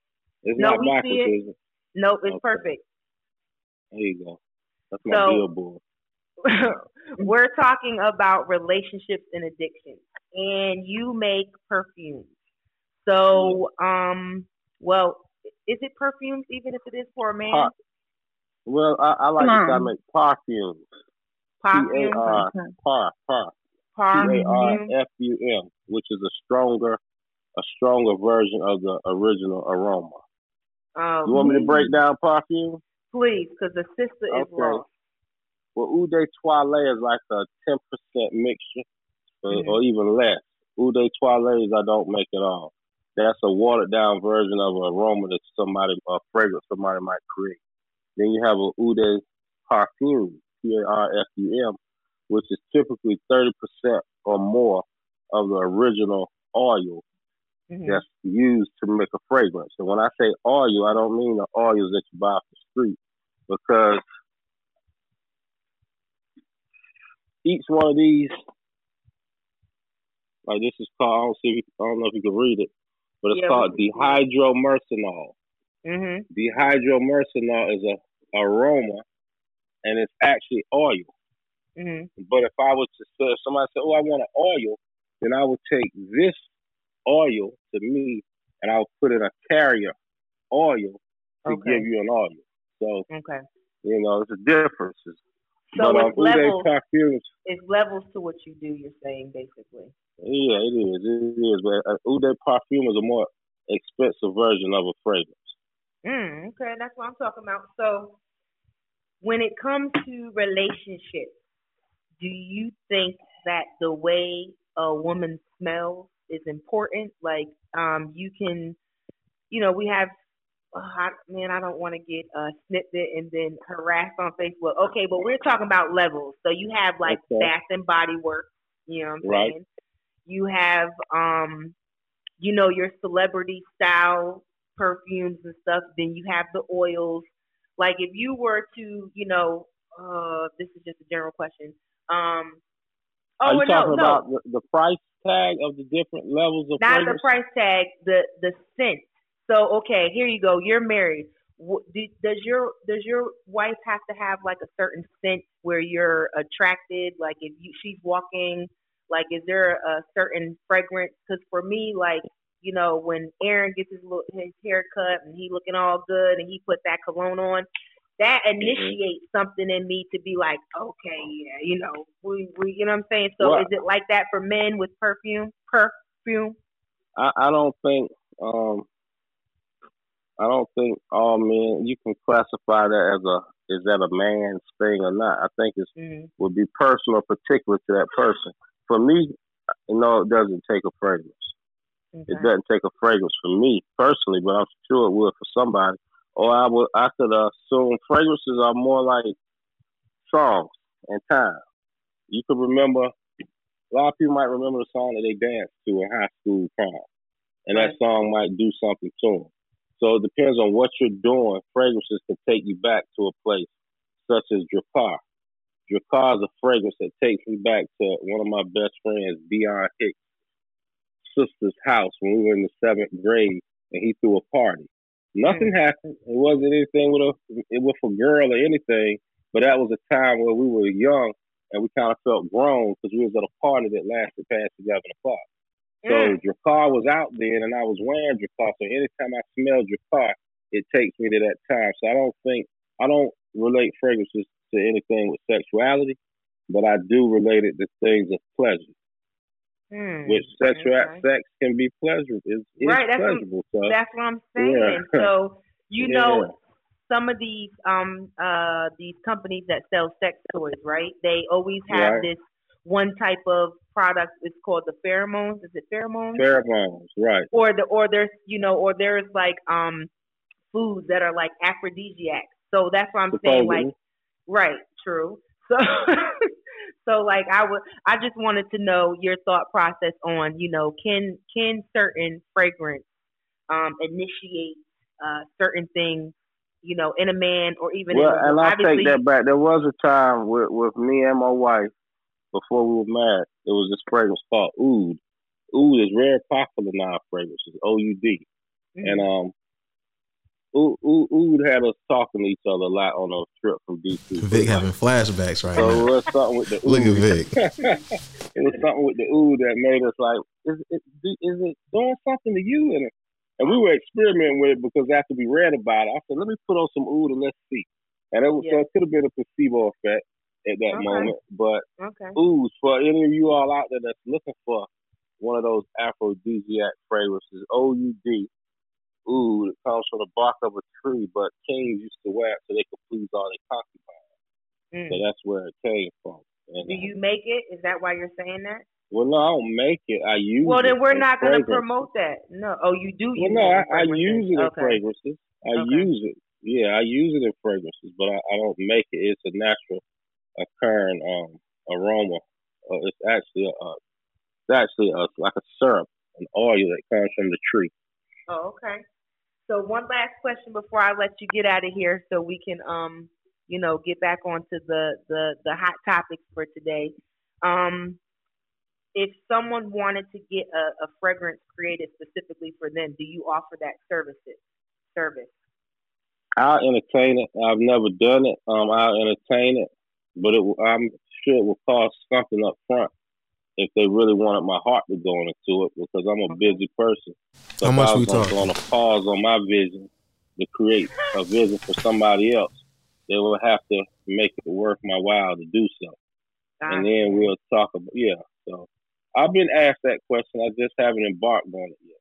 It's no, we see it. Nope, it's okay. perfect. There you go. That's my so, billboard. [laughs] we're talking about relationships and addiction, and you make perfumes. So, um, well, is it perfumes even if it is for a man? Uh, well, I, I like to make perfumes. P A R par par P A R F U M, which is a stronger a stronger version of the original aroma. Um, you want me to break down perfume? Please, because the sister is okay. lost. Well, Eau de Toilette is like a ten percent mixture, mm-hmm. or, even less. Eau de Toilette I don't make at all. That's a watered down version of an aroma that somebody, a fragrance somebody might create. Then you have a Eau de Parfum, P A R F U M, which is typically 30% or more of the original oil mm-hmm. that's used to make a fragrance. And when I say oil, I don't mean the oils that you buy off the street because each one of these, like this is called, I don't, see, I don't know if you can read it, but it's yeah, called dihydromyrcenol. Mm-hmm. Dihydromyrcenol is a aroma and it's actually oil. Mm-hmm. But if I was to say, if somebody said, "Oh, I want an oil," then I would take this oil to me and I would put in a carrier oil to okay. give you an oil. So, okay. you know, it's a difference. So but, it's um, levels. Perfumes, it's levels to what you do. You're saying basically. Yeah, it is. It is. But uh, Eau de Parfum is a more expensive version of a fragrance. Mm, okay, that's what I'm talking about. So when it comes to relationships, do you think that the way a woman smells is important? Like, um, you can, you know, we have, oh, man, I don't want to get uh, snipped and then harassed on Facebook. Okay, but we're talking about levels. So you have like okay. Bath and Body Works. You know what I'm right. saying? You have, um, you know, your celebrity style perfumes and stuff. Then you have the oils like if you were to, you know, uh, this is just a general question. Um, oh, Are you no, talking no. about the, the, price tag of the different levels of not flavors? the price tag, the the scent. So okay, here you go. You're married. Does your does your wife have to have like a certain scent where you're attracted? Like if you, she's walking, like is there a certain fragrance? Because for me, like you know, when Aaron gets his little, his haircut and he looking all good and he put that cologne on, that mm-hmm. initiates mm-hmm. something in me to be like, okay, yeah, you know, we, we you know what I'm saying? So well, is it like that for men with perfume? Perfume? I, I don't think um I don't think all men you can classify that as a is that a man's thing or not. I think it mm-hmm. would be personal particular to that person. For me, no, it doesn't take a fragrance. Okay. It doesn't take a fragrance for me personally, but I'm sure it will for somebody. Or I would, I could assume fragrances are more like songs and time. You could remember. A lot of people might remember the song that they danced to in high school prom, and that song might do something to them. So it depends on what you're doing. Fragrances can take you back to a place such as Drakkar. Drakkar is a fragrance that takes me back to one of my best friends, Dion Hicks' sister's house when we were in the seventh grade, and he threw a party. Nothing happened. It wasn't anything with a it was a girl or anything, but that was a time where we were young and we kind of felt grown because we was at a party that lasted past eleven o'clock. So Mm. Drakkar was out then, and I was wearing Drakkar. So anytime I smell Drakkar, it takes me to that time. So I don't think I don't relate fragrances to anything with sexuality, but I do relate it to things of pleasure. Hmm. Which sexual Okay. sex can be pleasurable. Is is Right, that's what- pleasurable. So That's what I'm saying. Yeah. So you [laughs] Yeah. know some of these um uh these companies that sell sex toys, right? They always have Right. this one type of product. It's called the pheromones. Is it pheromones? pheromones, right? or the or there's you know or there's like um foods that are like aphrodisiacs. So that's what I'm saying. Like Supposedly. Right, true. So [laughs] so like I would I just wanted to know your thought process on you know can can certain fragrance um initiate uh certain things you know in a man or even Well, in a, and I take that back. There was a time with with me and my wife before we were married. It was this fragrance called Oud. Oud is very popular now. Fragrances, O U D, and um, Oud, Oud, Oud had us talking to each other a lot on a trip from DC. Vic having flashbacks right So it now. was something with the Look at Vic. [laughs] it was something with the Oud that made us like, is it, is it doing something to you? And and we were experimenting with it because after we read about it, I said, let me put on some Oud and let's see. And it, was, so it could have been a placebo effect at that Okay. moment. But okay Oud, for any of you all out there that's looking for one of those aphrodisiac fragrances, O U D, Oud, it comes from the bark of a tree, but kings used to wear it so they could please all their concubines. Mm. So that's where it came from. And, do uh, you make it is that why you're saying that well, no, I don't make it. I use well then we're not going to promote that no oh you do Well, use no, it in I, I use it in okay. fragrances. I Okay. use it. Yeah, I use it in fragrances, but I, I don't make it. It's a natural occurring um, aroma. Uh, it's actually a, a it's actually a, like a syrup, an oil that comes from the tree. Oh, okay. So one last question before I let you get out of here, so we can, um, you know, get back onto the the the hot topics for today. Um, if someone wanted to get a, a fragrance created specifically for them, do you offer that services service? I'll entertain it. I've never done it. Um, I'll entertain it, but it, I'm sure it will cost something up front if they really wanted my heart to go into it because I'm a busy person. So How much I we was gonna talking? on a pause on my vision to create a vision for somebody else, they will have to make it worth my while to do so. and then we'll talk about yeah. So I've been asked that question. I just haven't embarked on it yet.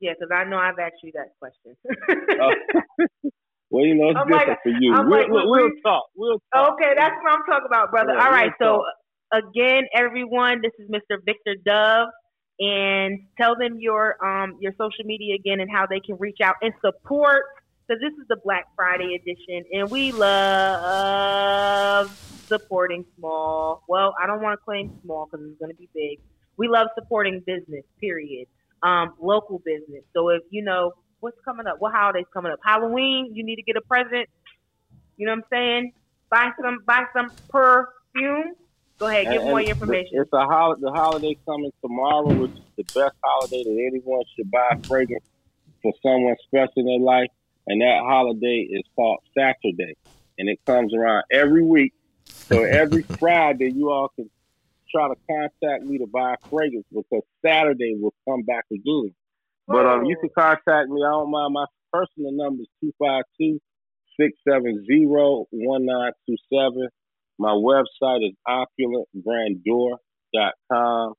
yeah, because I know I've asked you that question. Oh, well, you know, it's [laughs] I'm different like- for you. I'm we'll, like, we'll, we- we'll talk. We'll talk. Okay, that's what I'm talking about, brother. Yeah, All right, we'll so again, everyone, this is Mr. Victor Dove, and tell them your um your social media again and how they can reach out and support because this is the Black Friday edition, and we love supporting small. Well, I don't want to claim small because it's going to be big. We love supporting business. Period. Um, local business. So if you know what's coming up, what holidays coming up? Halloween, you need to get a present. You know what I'm saying? Buy some buy some perfume. Go ahead, give And- more information. It's a hol- the holiday coming tomorrow, which is the best holiday that anyone should buy a fragrance for someone special in their life. And that holiday is called Saturday. And it comes around every week. So every [laughs] Friday, you all can try to contact me to buy a fragrance because Saturday will come back again. But um, you can contact me. I don't mind. My personal number is 252 670 1927. My website is opulentgrandeur.com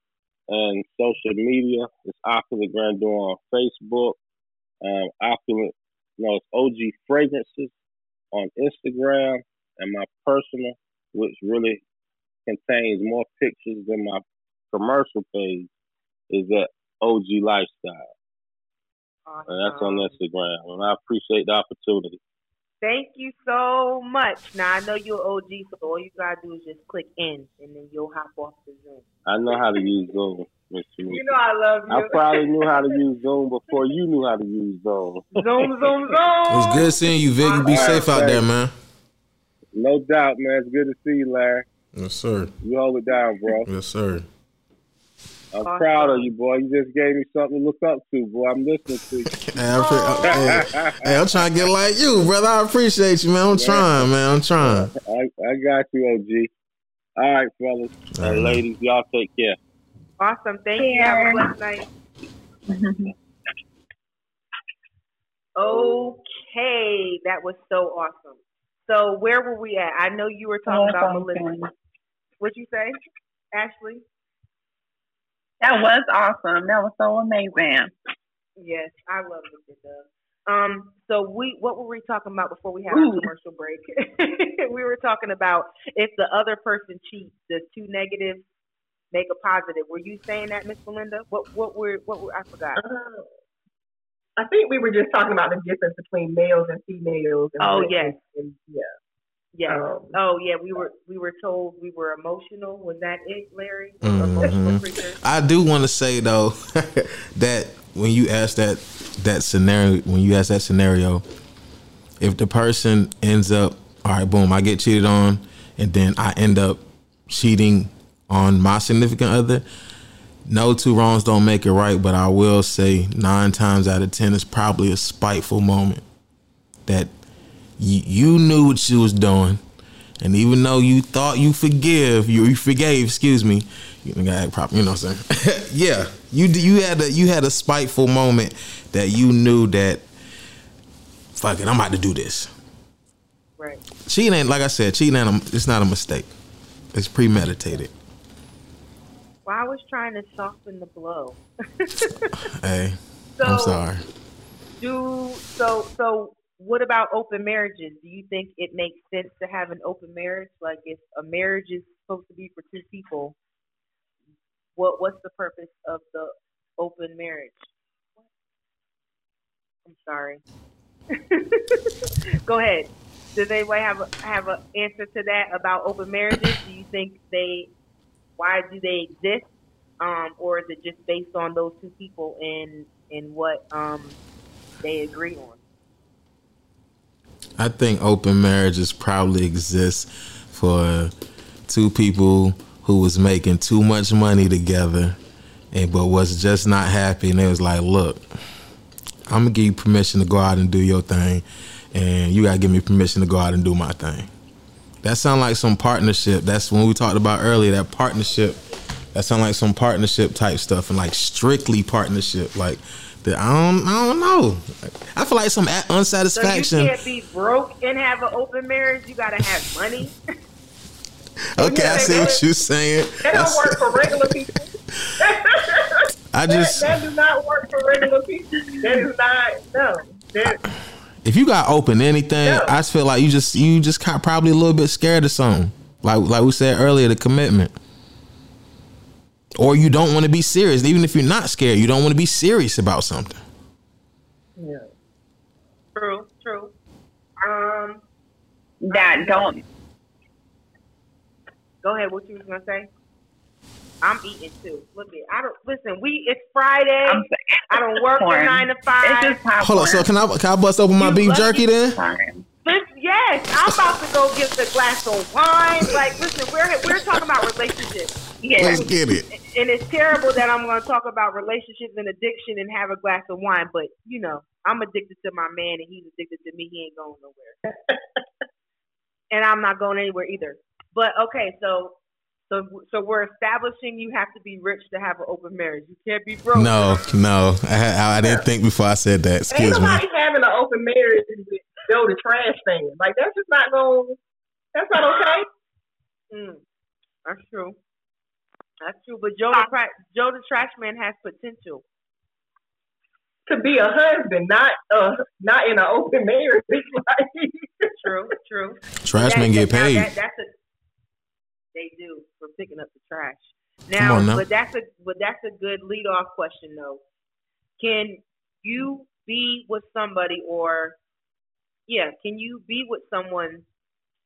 and social media is opulent grandeur on Facebook. Um, opulent, no, it's OG fragrances on Instagram and my personal, which really contains more pictures than my commercial page is at OG Lifestyle. Awesome. And that's on Instagram. And I appreciate the opportunity. Thank you so much. Now I know you're OG, so all you gotta do is just click in, and then you'll hop off the Zoom. I know how to use Zoom, Mr. You know I love you. I probably knew how to use Zoom before you knew how to use Zoom. Zoom, Zoom, Zoom. It was good seeing you, Vic. You be All right, safe out there, man. No doubt, man. It's good to see you, Larry. Yes, sir. You hold it down, bro. Yes, sir. I'm Awesome. proud of you, boy. You just gave me something to look up to, boy. I'm listening to you. Hey, I appre- hey, hey, I'm trying to get like you, brother. I appreciate you, man. I'm trying, man. I'm trying. I, I got you, OG. All right, fellas All and right. ladies, y'all take care. Awesome. Thank you. Have a Yeah. blessed night. [laughs] Okay, that was so awesome. So where were we at? I know you were talking about Melissa. What'd you say, Ashley? That was awesome. That was so amazing. Yes, I love Mr. Dove. Um, so we what were we talking about before we had Ooh. our commercial break? [laughs] we were talking about if the other person cheats, does two negatives make a positive? Were you saying that, Miss Belinda? What what were what were I forgot? Uh, I think we were just talking about the difference between males and females. And Oh, yes. and- yeah. Yeah. Um, Oh yeah, we were we were told we were emotional. Was that it, Larry? Mhm. Emotional. I do want to say though [laughs] that when you ask that that scenario, when you ask that scenario, if the person ends up, all right, boom, I get cheated on, and then I end up cheating on my significant other. No two wrongs don't make it right, but I will say nine times out of ten, it's probably a spiteful moment that you, you knew what you was doing, and even though you thought you forgive, you, you forgave, excuse me, you act proper, you know what I'm saying? [laughs] yeah, you you had a you had a spiteful moment that you knew that, fuck it, I'm about to do this. Right. Cheating ain't like I said, cheating ain't a, it's not a mistake. It's premeditated. Well, I was trying to soften the blow. [laughs] Hey, So I'm sorry. do so so what about open marriages? Do you think it makes sense to have an open marriage? Like if a marriage is supposed to be for two people, what what's the purpose of the open marriage? I'm sorry. [laughs] Go ahead. Does anybody have a have an answer to that about open marriages? Do you think they why do they exist? Um, or is it just based on those two people and and what um they agree on? I think open marriages probably exist for two people who was making too much money together and but was just not happy and they was like, look, I'm gonna give you permission to go out and do your thing and you gotta give me permission to go out and do my thing. That sound like some partnership. That's when we talked about earlier, that partnership. That sound like some partnership type stuff and like strictly partnership. Like that I don't I don't know. I feel like some a- So you unsatisfaction. can't be broke and have an open marriage. You gotta have money. [laughs] [laughs] Okay, I see what you're saying. That don't work for regular people. [laughs] I that, just that does not work for regular people. That is not no. That, if you got open anything, No. I just feel like you just you just got probably a little bit scared of something. Like like we said earlier, the commitment. Or you don't want to be serious. Even if you're not scared, you don't want to be serious about something. yeah. True, true. Um, That don't. go ahead. What you was gonna say? I'm eating too. Look at I don't listen. We it's Friday. I'm I don't work from nine to It's five. just popcorn. Hold on, so can I can I bust open my You beef jerky then? Fine. Listen, yes, I'm about to go get the glass of wine. Like, listen, we're we're talking about relationships. Yeah. Let's get it. and it's terrible that I'm going to talk about relationships and addiction and have a glass of wine, but you know, I'm addicted to my man and he's addicted to me. He ain't going nowhere, [laughs] and I'm not going anywhere either. But okay, so so so we're establishing you have to be rich to have an open marriage. You can't be broke. No, no, I I, I didn't think before I said that. Ain't Excuse me. nobody having an open marriage with Joe the trash fan. Like that's just not going. That's not okay. Mm, that's true. That's true. But Joe the Tra- Joe the Trash Man has potential. To be a husband, not uh, not in an open marriage. Like, [laughs] True, true. Trash men get paid. That, that's a, they do for picking up the trash. Now, on now. but that's a but that's a good lead off question though. Can you be with somebody or yeah, can you be with someone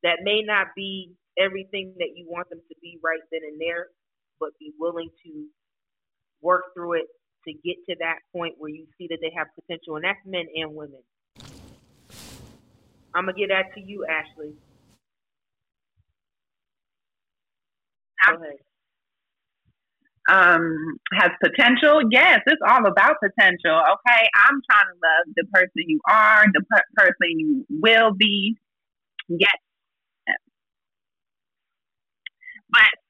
that may not be everything that you want them to be right then and there, but be willing to work through it to get to that point where you see that they have potential, and that's men and women. I'm gonna get that to you, Ashley. Go ahead. um has potential yes it's all about potential okay i'm trying to love the person you are the per- person you will be yes but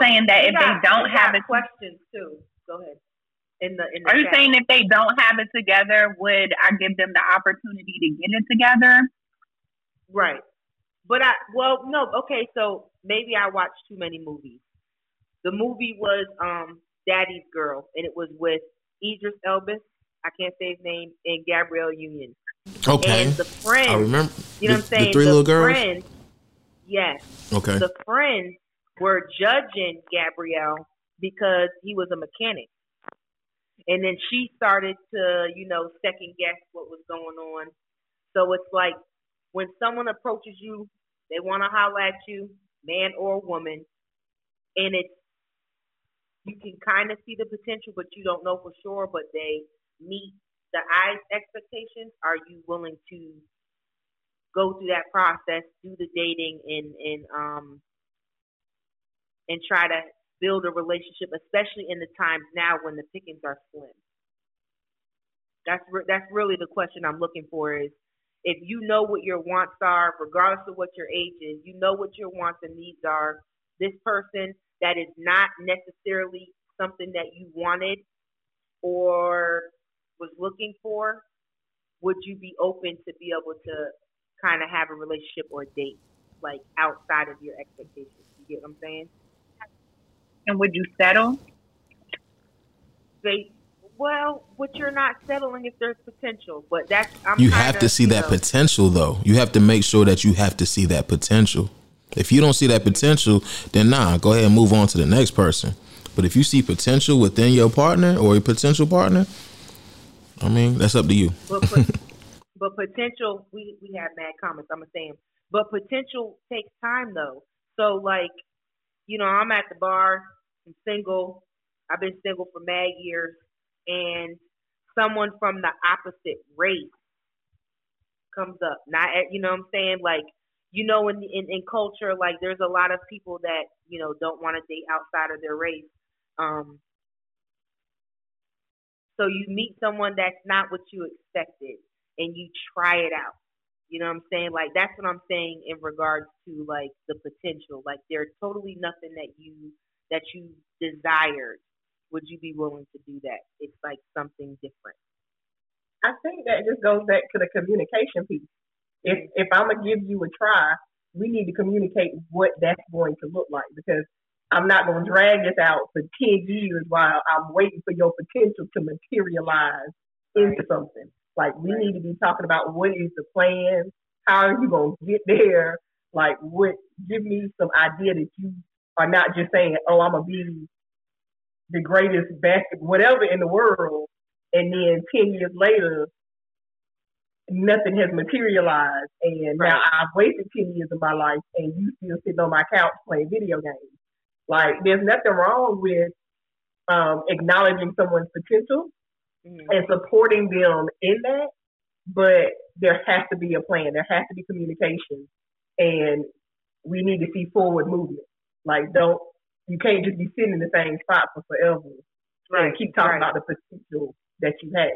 saying that if got- they don't have got it questions too. Go ahead. In the in the are you chat. saying if they don't have it together would i give them the opportunity to get it together Right. But I well no, okay, so maybe I watched too many movies. The movie was um Daddy's Girl and it was with Idris Elba, I can't say his name, and Gabrielle Union. Okay. And the friends I remember. you know the, what I'm saying? The three little girls. friends yes. Okay. The friends were judging Gabrielle because he was a mechanic. And then she started to, you know, second guess what was going on. So it's like when someone approaches you, they want to holler at you, man or woman, and it's you can kind of see the potential, but you don't know for sure. But they meet the eyes expectations. Are you willing to go through that process, do the dating, and and um and try to build a relationship, especially in the times now when the pickings are slim. That's re- that's really the question I'm looking for is if you know what your wants are, regardless of what your age is, you know what your wants and needs are. This person that is not necessarily something that you wanted or was looking for, would you be open to be able to kind of have a relationship or date like outside of your expectations? You get what I'm saying? And would you settle Say, well, but you're not settling if there's potential. But that's I'm you have to see you that know, potential though. You have to make sure that you have to see that potential. If you don't see that potential, then nah, go ahead and move on to the next person. But if you see potential within your partner or a potential partner, I mean, that's up to you. But, [laughs] pot- but potential, we we have mad comments. I'm gonna say 'em. But potential takes time though. So like, you know, I'm at the bar. I'm single. I've been single for mad years, and someone from the opposite race comes up. Not you know what I'm saying? Like, you know, in, in in culture, like there's a lot of people that you know don't want to date outside of their race. Um, so you meet someone that's not what you expected, and you try it out. You know what I'm saying? Like that's what I'm saying in regards to like the potential. Like there's totally nothing that you that you desired. Would you be willing to do that? It's like something different. I think that just goes back to the communication piece. If if I'm gonna give you a try, we need to communicate what that's going to look like because I'm not gonna drag this out for ten years while I'm waiting for your potential to materialize into something. Like we need to be talking about what is the plan, how are you gonna get there? Like what give me some idea that you are not just saying, Oh, I'm gonna be the greatest basket whatever in the world and then 10 years later, nothing has materialized. And now I've wasted 10 years of my life and you still sitting on my couch playing video games. Like, there's nothing wrong with um, acknowledging someone's potential Mhm. and supporting them in that, but there has to be a plan. There has to be communication. And we need to see forward movement. Like, don't, you can't just be sitting in the same spot for forever and keep talking right. about the potential that you have.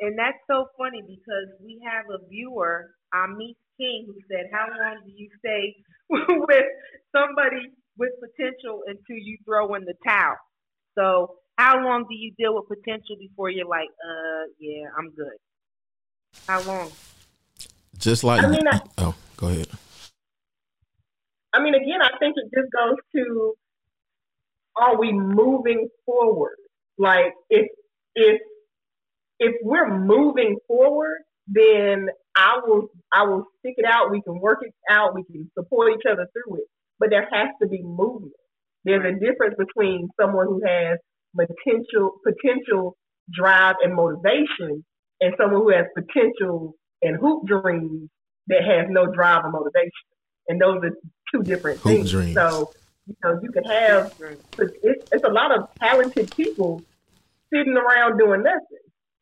And that's so funny because we have a viewer, Amit King, who said, "How long do you stay [laughs] with somebody with potential until you throw in the towel?" So, how long do you deal with potential before you're like, "Uh, yeah, I'm good"? How long? Just like I mean, I- [laughs] oh, go ahead. I mean, again, I think it just goes to are we moving forward? Like, if if if we're moving forward, then I will I will stick it out. We can work it out. We can support each other through it. But there has to be movement. There's a difference between someone who has potential potential drive and motivation and someone who has potential and hoop dreams that has no drive or motivation. And those are two different hoop things. Dreams. So, you know, you can have it's, it's a lot of talented people sitting around doing nothing.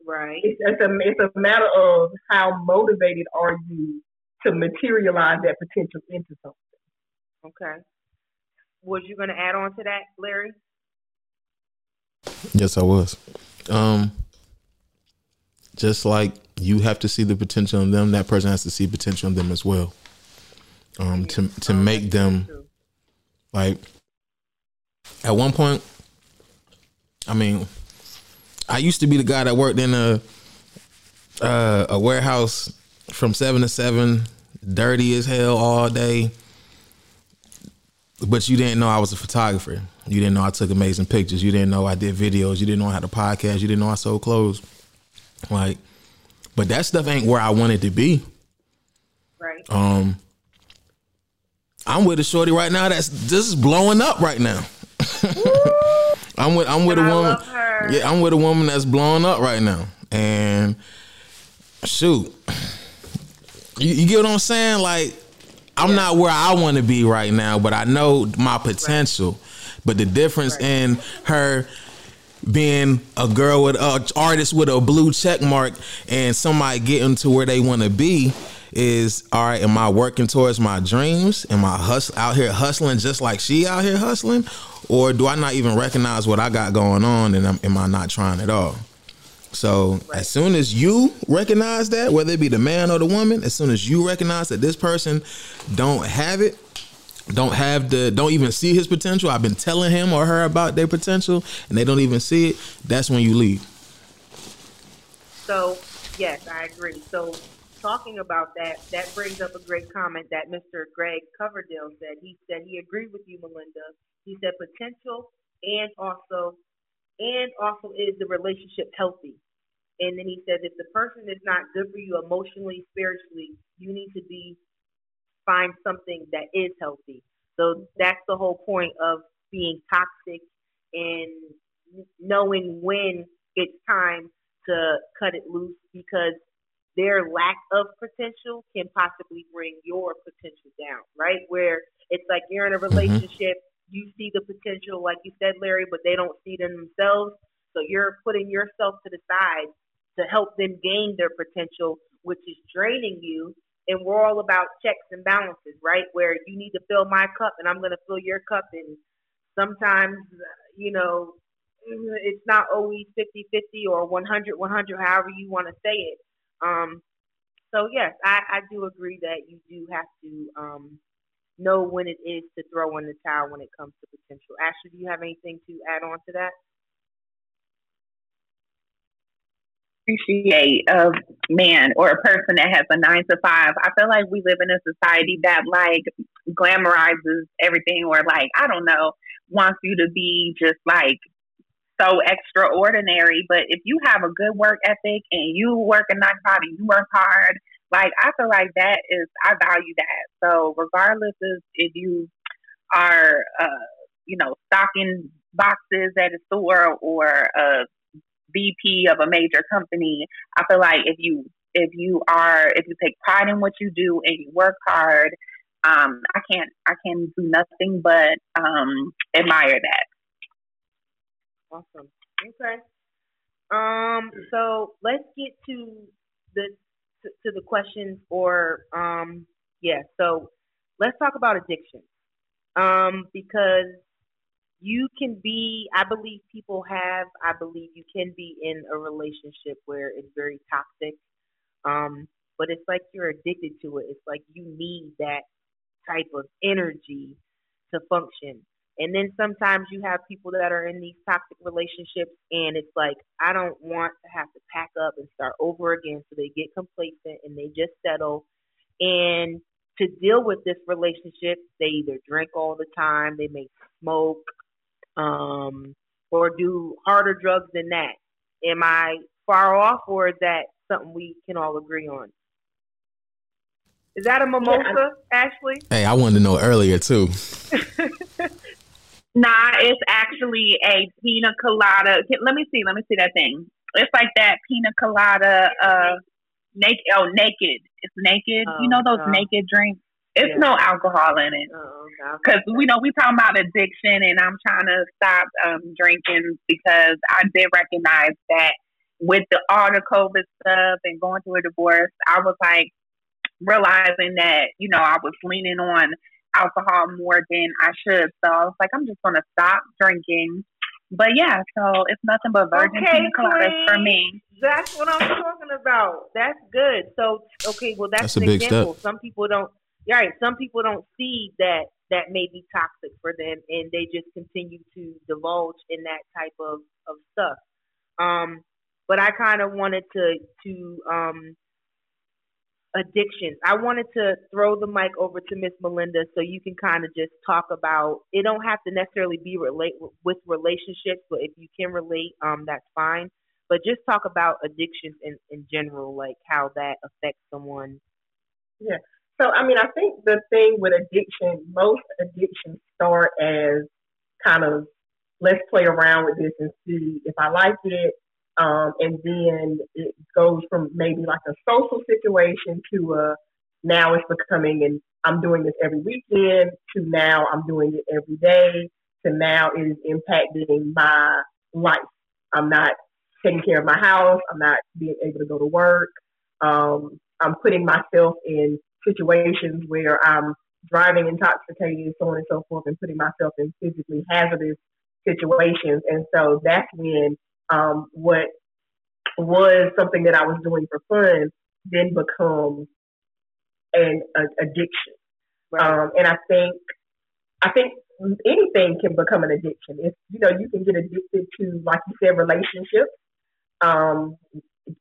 Right. It's, it's a it's a matter of how motivated are you to materialize that potential into something. Okay. Was you going to add on to that, Larry? Yes, I was. Um, just like you have to see the potential in them, that person has to see potential in them as well. Um, to to make them like at one point, I mean, I used to be the guy that worked in a uh, a warehouse from seven to seven, dirty as hell all day. But you didn't know I was a photographer. You didn't know I took amazing pictures. You didn't know I did videos. You didn't know I had a podcast. You didn't know I sold clothes. Like, but that stuff ain't where I wanted to be. Right. Um, I'm with a shorty right now that's just blowing up right now. [laughs] I'm with I'm with a woman. Yeah, I'm with a woman that's blowing up right now. And shoot. You, you get what I'm saying? Like I'm yeah. not where I want to be right now, but I know my potential. Right. But the difference right. in her being a girl with a artist with a blue check mark and somebody getting to where they want to be is all right am i working towards my dreams am i out here hustling just like she out here hustling or do i not even recognize what i got going on and am, am i not trying at all so right. as soon as you recognize that whether it be the man or the woman as soon as you recognize that this person don't have it don't have the don't even see his potential i've been telling him or her about their potential and they don't even see it that's when you leave. So yes i agree. So talking about that that brings up a great comment that mr greg coverdale said. He said he agreed with you melinda. He said potential and also and also is the relationship healthy and then he says, if the person is not good for you emotionally spiritually you need to be find something that is healthy. So that's the whole point of being toxic and knowing when it's time to cut it loose because their lack of potential can possibly bring your potential down, right? Where it's like you're in a mm-hmm. relationship. You see the potential, like you said, Larry, but they don't see it in themselves. So you're putting yourself to the side to help them gain their potential, which is draining you and we're all about checks and balances, right? Where you need to fill my cup and I'm going to fill your cup. And sometimes, you know, it's not always 50 50 or 100 100, however you want to say it. Um, so, yes, I, I do agree that you do have to um, know when it is to throw in the towel when it comes to potential. Ashley, do you have anything to add on to that? appreciate a man or a person that has a nine to five. I feel like we live in a society that like glamorizes everything or like, I don't know, wants you to be just like so extraordinary. But if you have a good work ethic and you work a nine to five and you work hard, like I feel like that is I value that. So regardless of if you are uh, you know, stocking boxes at a store or a VP of a major company, I feel like if you if you are if you take pride in what you do and you work hard, um, I can't I can do nothing but um, admire that. Awesome. Okay. Um. So let's get to the to, the questions or um. Yeah. So let's talk about addiction. Um. Because you can be i believe people have i believe you can be in a relationship where it's very toxic um but it's like you're addicted to it it's like you need that type of energy to function and then sometimes you have people that are in these toxic relationships and it's like i don't want to have to pack up and start over again so they get complacent and they just settle and to deal with this relationship, they either drink all the time, they may smoke, um, or do harder drugs than that? Am I far off, or is that something we can all agree on? Is that a mimosa, yeah, Ashley? Hey, I wanted to know earlier too. [laughs] Nah, it's actually a pina colada. Let me see. Let me see that thing. It's like that pina colada. Uh, naked. Oh, naked. It's naked. Oh, you know those no. naked drinks. It's yeah. no alcohol in it. Because oh, we know we talking about addiction, and I'm trying to stop um, drinking because I did recognize that with the all the COVID stuff and going through a divorce, I was like realizing that you know I was leaning on alcohol more than I should. So I was like, I'm just gonna stop drinking. But yeah, so it's nothing but virgin okay, pina coladas for me. That's what I'm talking about. That's good. So okay, well that's, that's an example. Step. Some people don't. Right. Some people don't see that that may be toxic for them, and they just continue to divulge in that type of of stuff. Um, but I kind of wanted to to um addictions. I wanted to throw the mic over to Miss Melinda so you can kind of just talk about. It don't have to necessarily be relate with relationships, but if you can relate, um, that's fine. But just talk about addictions in in general, like how that affects someone. Yeah. So I mean, I think the thing with addiction, most addictions start as kind of let's play around with this and see if I like it, um, and then it goes from maybe like a social situation to a now it's becoming and I'm doing this every weekend to now I'm doing it every day to now it is impacting my life. I'm not taking care of my house. I'm not being able to go to work. Um, I'm putting myself in situations where I'm driving intoxicated, so on and so forth, and putting myself in physically hazardous situations. And so that's when um, what was something that I was doing for fun then becomes an a, addiction. Right. Um, and I think I think anything can become an addiction. If you know, you can get addicted to, like you said, relationships. Um,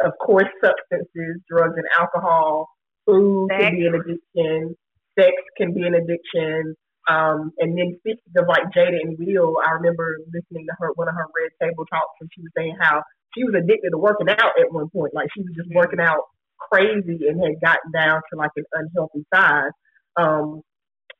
of course, substances, drugs, and alcohol. Food sex. can be an addiction. Sex can be an addiction. Um, and then speaking of like Jada and Will, I remember listening to her one of her red table talks, and she was saying how she was addicted to working out at one point. Like she was just working out crazy and had gotten down to like an unhealthy size. Um,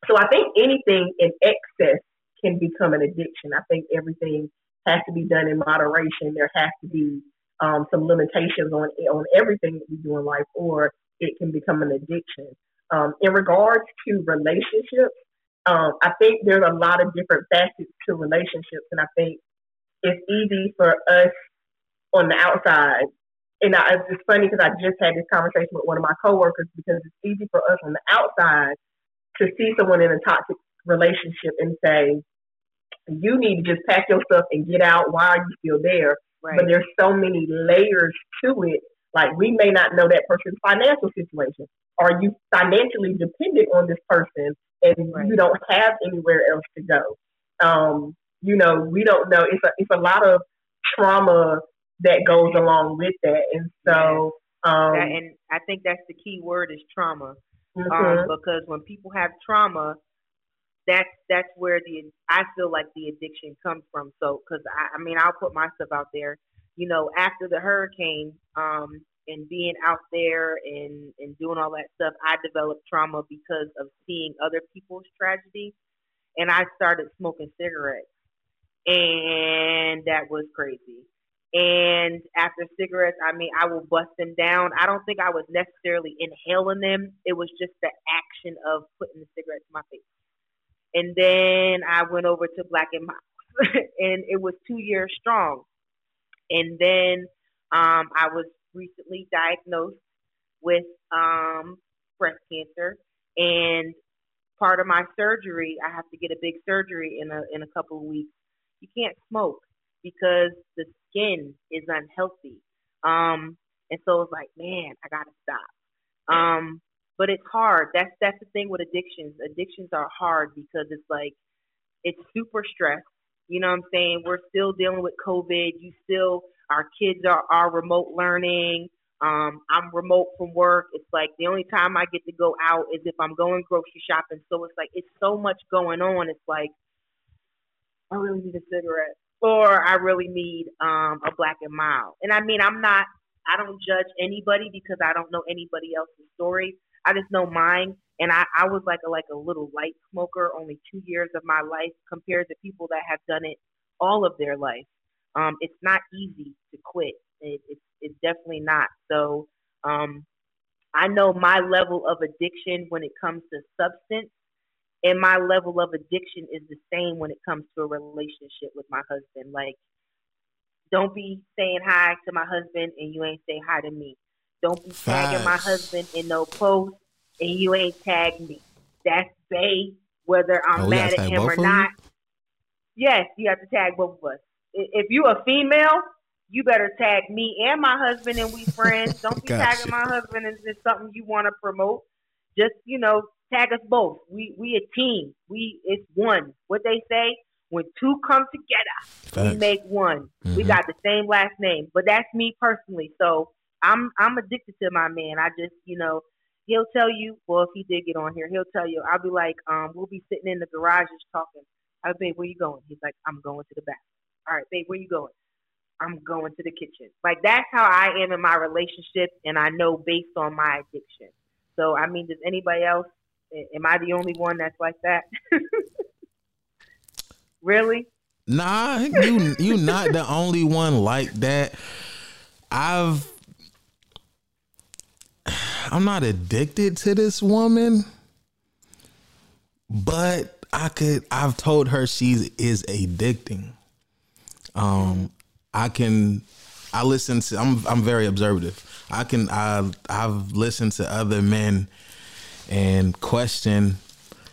so I think anything in excess can become an addiction. I think everything has to be done in moderation. There has to be um, some limitations on on everything that we do in life, or it can become an addiction. Um, in regards to relationships, um, I think there's a lot of different facets to relationships, and I think it's easy for us on the outside. And I, it's funny because I just had this conversation with one of my coworkers because it's easy for us on the outside to see someone in a toxic relationship and say, you need to just pack your stuff and get out. Why are you still there? Right. But there's so many layers to it. Like we may not know that person's financial situation. Are you financially dependent on this person and right. you don't have anywhere else to go. Um, you know, we don't know. It's a it's a lot of trauma that goes along with that, and so. Um, that, and I think that's the key word is trauma, mm-hmm. um, because when people have trauma, that's that's where the I feel like the addiction comes from. So, because I, I mean, I'll put myself out there. You know, after the hurricane, um, and being out there and, and doing all that stuff, I developed trauma because of seeing other people's tragedy. And I started smoking cigarettes. And that was crazy. And after cigarettes, I mean, I will bust them down. I don't think I was necessarily inhaling them. It was just the action of putting the cigarette to my face. And then I went over to Black and Mild, [laughs] and it was two years strong. And then um, I was recently diagnosed with um, breast cancer, and part of my surgery, I have to get a big surgery in a in a couple of weeks. You can't smoke because the skin is unhealthy. Um, and so it's like, man, I gotta stop. Um, but it's hard. That's that's the thing with addictions. Addictions are hard because it's like it's super stress. You know what I'm saying? We're still dealing with COVID. You still our kids are, are remote learning. Um, I'm remote from work. It's like the only time I get to go out is if I'm going grocery shopping. So it's like it's so much going on. It's like I really need a cigarette, or I really need um, a black and mild. And I mean, I'm not. I don't judge anybody because I don't know anybody else's story. I just know mine. and I, I was like a like a little light smoker, only two years of my life compared to people that have done it all of their life. Um, it's not easy to quit. It, it's it's definitely not. So um, I know my level of addiction when it comes to substance, and my level of addiction is the same when it comes to a relationship with my husband. Like, don't be saying hi to my husband and you ain't say hi to me. Don't be tagging my husband in no post and you ain't tagged me. That's Bay, whether I'm oh, mad at him or not. Yes, you have to tag both of us. If you a female, you better tag me and my husband and we [laughs] friends. Don't be gotcha. tagging my husband and it's something you want to promote. Just, you know, tag us both. We we a team. We it's one. What they say, when two come together, Facts. we make one. Mm-hmm. We got the same last name. But that's me personally. So I'm I'm addicted to my man. I just, you know, he'll tell you, well, if he did get on here, he'll tell you, I'll be like, um, we'll be sitting in the garage just talking. I'll be, where you going? He's like, I'm going to the back. All right, babe, where you going? I'm going to the kitchen. Like that's how I am in my relationship, and I know based on my addiction. So I mean, does anybody else? Am I the only one that's like that? [laughs] really? Nah, you you not the only one like that. I've I'm not addicted to this woman, but I could I've told her she is addicting. Um I can I listen to I'm I'm very observative. I can I I've listened to other men and question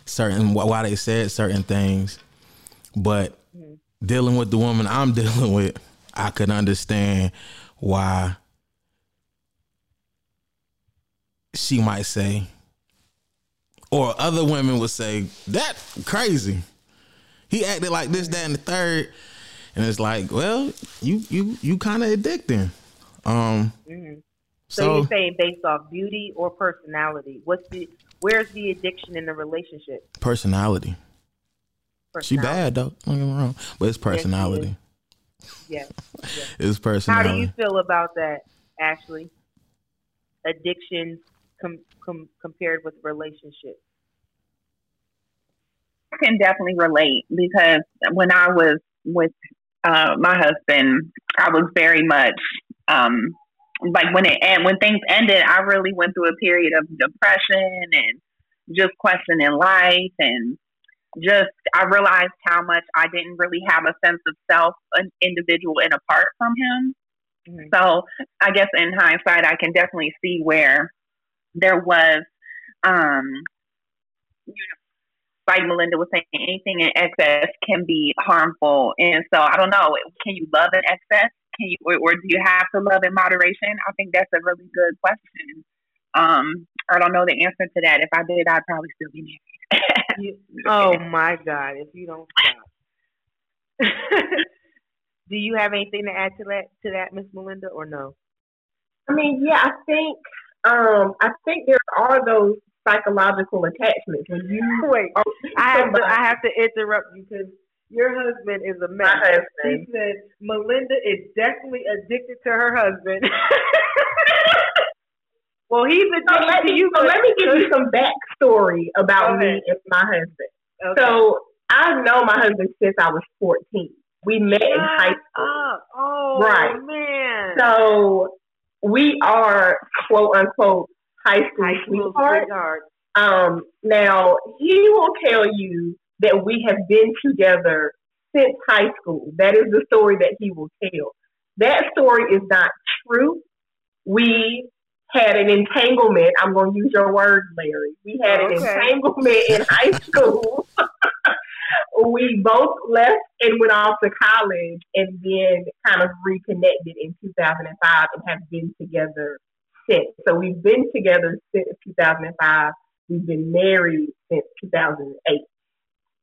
certain why they said certain things, but mm-hmm. dealing with the woman I'm [laughs] dealing with, I could understand why she might say, or other women would say, that crazy. He acted like this, that, and the third. And it's like, well, you you you kind of addicting. Um, mm-hmm. so, so, you're saying based off beauty or personality? What's the where's the addiction in the relationship? Personality. personality. She bad though. Don't get me wrong, but it's personality. Yes, [laughs] yes. it's personality. How do you feel about that, Ashley? Addictions com, com, compared with relationships? I can definitely relate because when I was with uh, my husband, I was very much um, like when it and when things ended, I really went through a period of depression and just questioning life and just I realized how much I didn't really have a sense of self, an individual, and apart from him. Mm-hmm. So I guess in hindsight, I can definitely see where there was, um, you know, like Melinda was saying, anything in excess can be harmful. And so I don't know, can you love in excess? Can you, or, or do you have to love in moderation? I think that's a really good question. Um, I don't know the answer to that. If I did, I'd probably still be married. [laughs] oh my God! If you don't stop, [laughs] do you have anything to add to that to that, Miss Melinda, or no? I mean, yeah, I think um, I think there are those psychological attachments. When you [laughs] wait, I have to, I have to interrupt you because your husband is a mess. My husband. He said Melinda is definitely addicted to her husband. [laughs] well, he's addicted so to me, you. So let me give you [laughs] some backstory about me and my husband. Okay. So I've known my husband since I was fourteen. We met Shut in high school. Up. Oh right. man. So we are quote unquote high school, high school sweethearts. Um, now he will tell you that we have been together since high school. That is the story that he will tell. That story is not true. We had an entanglement. I'm going to use your word, Larry. We had okay. an entanglement in high [laughs] school. [laughs] we both left and went off to college and then kind of reconnected in 2005 and have been together since. So we've been together since 2005. We've been married since 2008.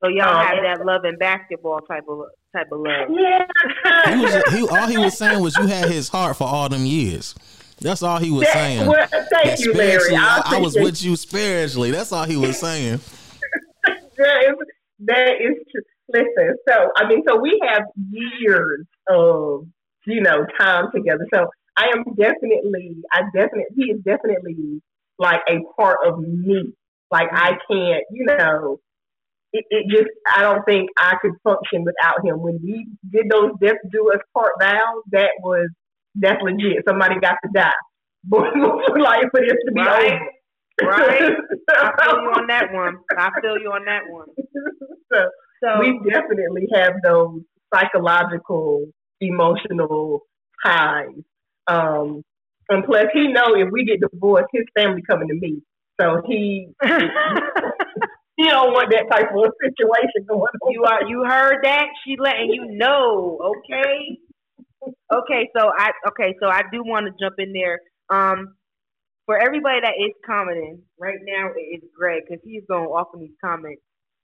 So y'all um, had that love and basketball type of type of love. Yeah. he was, he, all he was saying was you had his heart for all them years. That's all he was that, saying. Well, thank you, Larry. I, I was with you spiritually. That's all he was saying. [laughs] That is true. Listen, so I mean, so we have years of you know time together. So I am definitely, I definitely, he is definitely like a part of me. Like I mm-hmm. can't, you know, it, it just I don't think I could function without him. When we did those death do us part vows, that was that's legit. Somebody got to die. [laughs] But like for this to be Right. over. Right. [laughs] I feel you on that one. I feel you on that one. so So we definitely have those psychological, emotional ties. Um, and plus, he know if we get divorced, his family coming to me. So he [laughs] he don't want that type of situation going on. you are you heard that? She letting you know, okay? Okay, so I okay, so I do want to jump in there. Um, for everybody that is commenting right now, it is Greg because he's going off in these comments.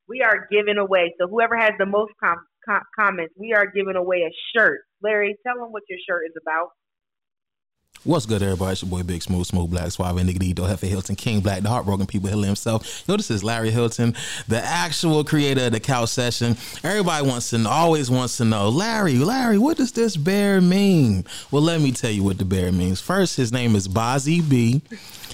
We are giving away. So whoever has the most com- com- comments, we are giving away a shirt. Larry, tell them what your shirt is about. What's good, everybody? It's your boy Big Smooth, Smooth Black, Suave, Nigga Dito, Hefe Hilton, King Black, the heartbroken people healing himself. Yo, this is Larry Hilton, the actual creator of the Couch Session. Everybody wants to know, always wants to know, Larry, Larry, what does this bear mean? Well, let me tell you what the bear means. First, his name is Bozzy B,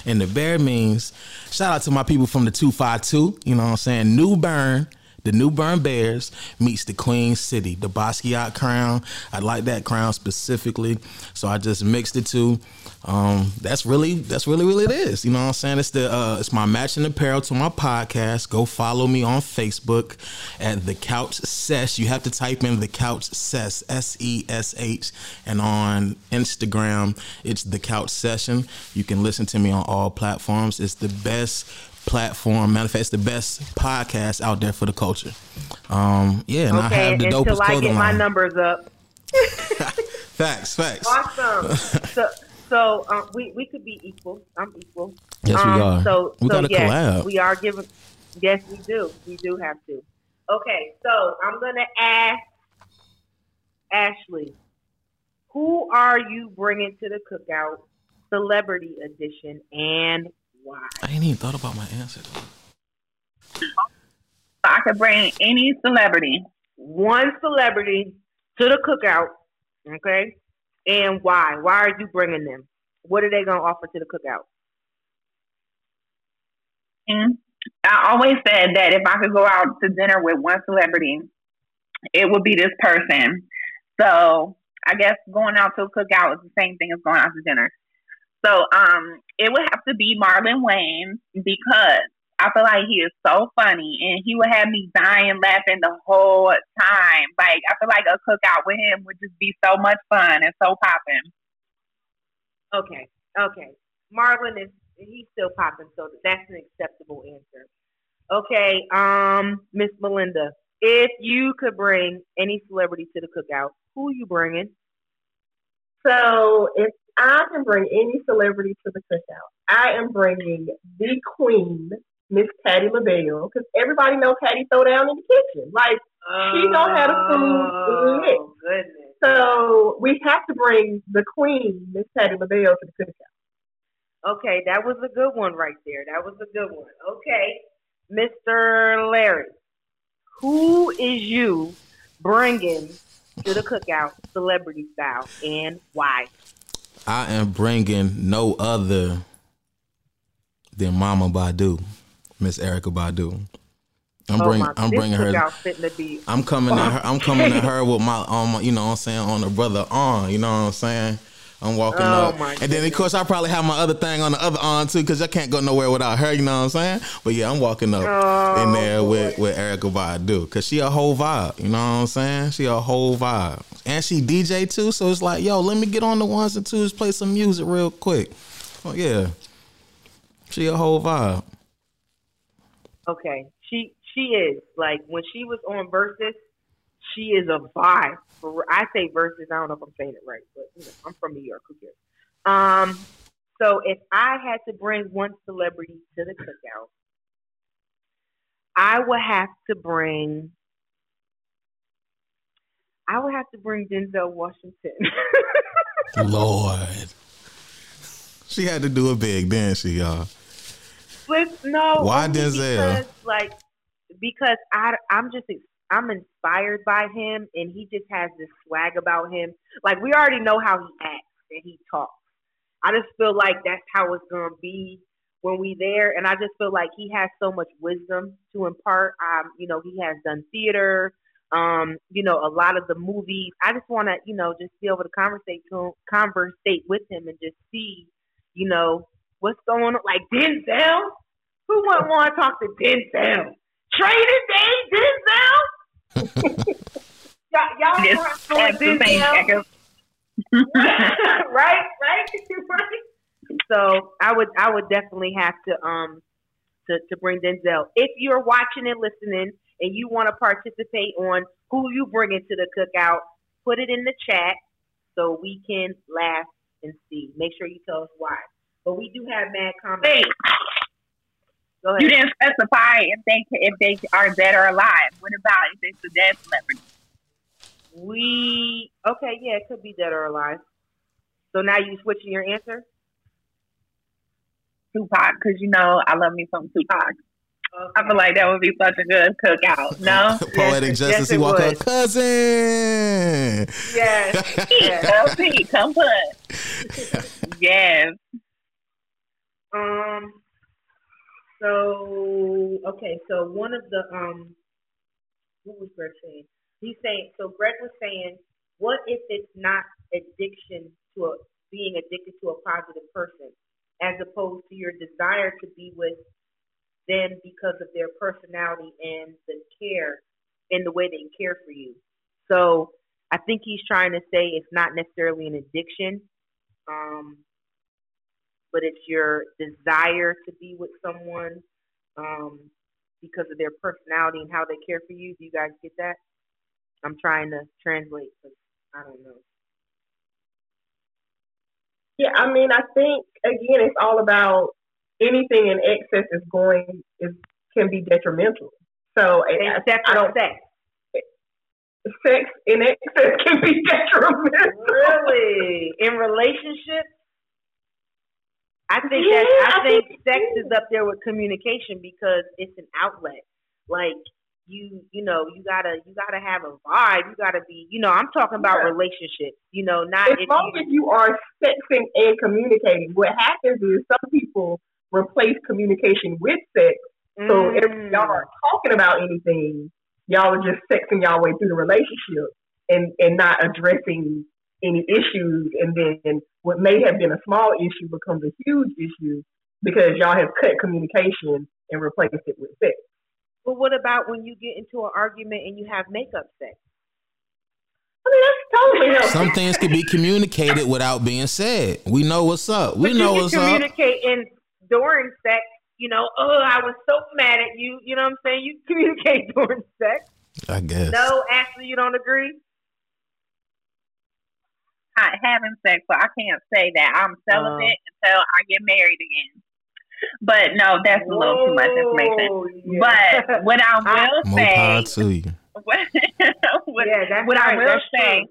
and the bear means, shout out to my people from the 252, you know what I'm saying, New Bern. The New Bern Bears meets the Queen City, the Basquiat crown. I like that crown specifically, so I just mixed the two. Um, that's really that's really really it is. You know what I'm saying? It's the uh, it's my matching apparel to my podcast. Go follow me on Facebook at the Couch Sesh. You have to type in the Couch Sesh S E S H, and on Instagram it's the Couch Session. You can listen to me on all platforms. It's the best platform. Matter of fact, it's the best podcast out there for the culture. Um, yeah, and I Okay, have the until dopest I clothing get my line. numbers up. [laughs] Facts, facts. Awesome. [laughs] so so um, we we could be equal. I'm equal. Yes, um, we are. So we so got to yes, collab. we are giving. Yes, we do. We do have to. Okay, so I'm gonna ask Ashley, who are you bringing to the cookout, celebrity edition, and why? I ain't even thought about my answer. Though. I could bring any celebrity. One celebrity to the cookout, okay, and why? Why are you bringing them? What are they gonna offer to the cookout? And I always said that if I could go out to dinner with one celebrity, it would be this person. So I guess going out to a cookout is the same thing as going out to dinner. So um, it would have to be Marlon Wayans because I feel like he is so funny and he would have me dying laughing the whole time. Like I feel like a cookout with him would just be so much fun and so popping. Okay, okay. Marlon is he's still popping, so that's an acceptable answer. Okay, um, Miss Melinda, if you could bring any celebrity to the cookout, who you bringing? So if I can bring any celebrity to the cookout, I am bringing the queen, Miss Patti LaBelle, because everybody knows Patti throw down in the kitchen. Like, She know how to food lit. Oh goodness. so we have to bring the queen, Miss Patti LaBelle, to the cookout. Okay, that was a good one right there. That was a good one. Okay, Mr. Larry, who is you bringing to the cookout, celebrity style, and why? I am bringing no other than Mama Badu, Miss Erykah Badu. I'm Oh, bringing I'm bringing her. cookout fitting to be I'm coming at her. I'm coming at [laughs] her with my um, you know what I'm saying, on the brother on. You know what I'm saying. I'm walking Oh, up, my and then of course I probably have my other thing on the other arm too, because I can't go nowhere without her. You know what I'm saying? But yeah, I'm walking up Oh, in there with with Erykah Badu, because she a whole vibe. You know what I'm saying? She a whole vibe, and she DJ too. So it's like, yo, let me get on the ones and twos, play some music real quick. Oh yeah, she a whole vibe. Okay, she she is like when she was on Verzuz, she is a vibe. For I say Verzuz, I don't know if I'm saying it right, but you know, I'm from New York. Who cares? Um, so if I had to bring one celebrity to the cookout, I would have to bring. I would have to bring Denzel Washington. [laughs] Lord, she had to do it big, didn't she, y'all? But no, Why Denzel? Because, like, because I, I'm just, I'm inspired by him, and he just has this swag about him. Like, we already know how he acts and he talks. I just feel like that's how it's gonna be when we there, and I just feel like he has so much wisdom to impart. Um, you know, he has done theater, um, you know, a lot of the movies. I just want to, you know, just be able to conversate to conversate with him, and just see, you know, what's going on. Like Denzel, who wouldn't want to talk to Denzel? Training Day, Denzel. Y'all, y'all Yes, that's the same Denzel, echo. right, right, right. [laughs] So I would, I would definitely have to, um, to to bring Denzel. If you're watching and listening, and you want to participate on who you bring into the cookout, put it in the chat so we can laugh and see. Make sure you tell us why. But we do have mad comments. Ahead. You didn't specify if they if they are dead or alive. What about if it's a dead celebrity? We okay, yeah, it could be dead or alive. So now you switching your answer? Tupac, because you know I love me some Tupac. I feel like that would be such a good cookout. [laughs] No, Poetic Yes, justice. yes, he it walk up, would. cousin. Yes. [laughs] yes. LP, come put. [laughs] yes. Um. So okay, so one of the um, what was Greg saying? He's saying so. Greg was saying, what if it's not addiction to a being addicted to a positive person, as opposed to your desire to be with them because of their personality and the care and the way they care for you. So I think he's trying to say it's not necessarily an addiction. Um, but it's your desire to be with someone um, because of their personality and how they care for you. Do you guys get that? I'm trying to translate because I don't know. Yeah, I mean, I think again, it's all about anything in excess is going is can be detrimental. So I, I, sex I is don't sex. sex in excess can be [laughs] detrimental. Really? In relationships? I think Yeah, that I I think think- sex is up there with communication because it's an outlet. Like you, you know, you gotta you gotta have a vibe. You gotta be, you know, I'm talking about Yeah. relationships. You know, not as if long you, as you are sexing and communicating, what happens is some people replace communication with sex. So if Mm. y'all aren't talking about anything, y'all are just sexing y'all way through the relationship and, and not addressing any issues. And then what may have been a small issue becomes a huge issue because y'all have cut communication and replaced it with sex. But what about when you get into an argument and you have makeup sex? I mean, that's totally healthy. Some things can be communicated without being said. We know what's up. We but know you what's can up. communicate in during sex. You know, oh, I was so mad at you. You know what I'm saying? You [laughs] communicate during sex. I guess. No, Ashley, you don't agree? Not having sex, so I can't say that I'm celibate uh-huh. until I get married again. But no, that's a little too much information. Oh, yeah. But what [laughs] I will More say, power to you. [laughs] what, what, yeah, that's what I will say, true.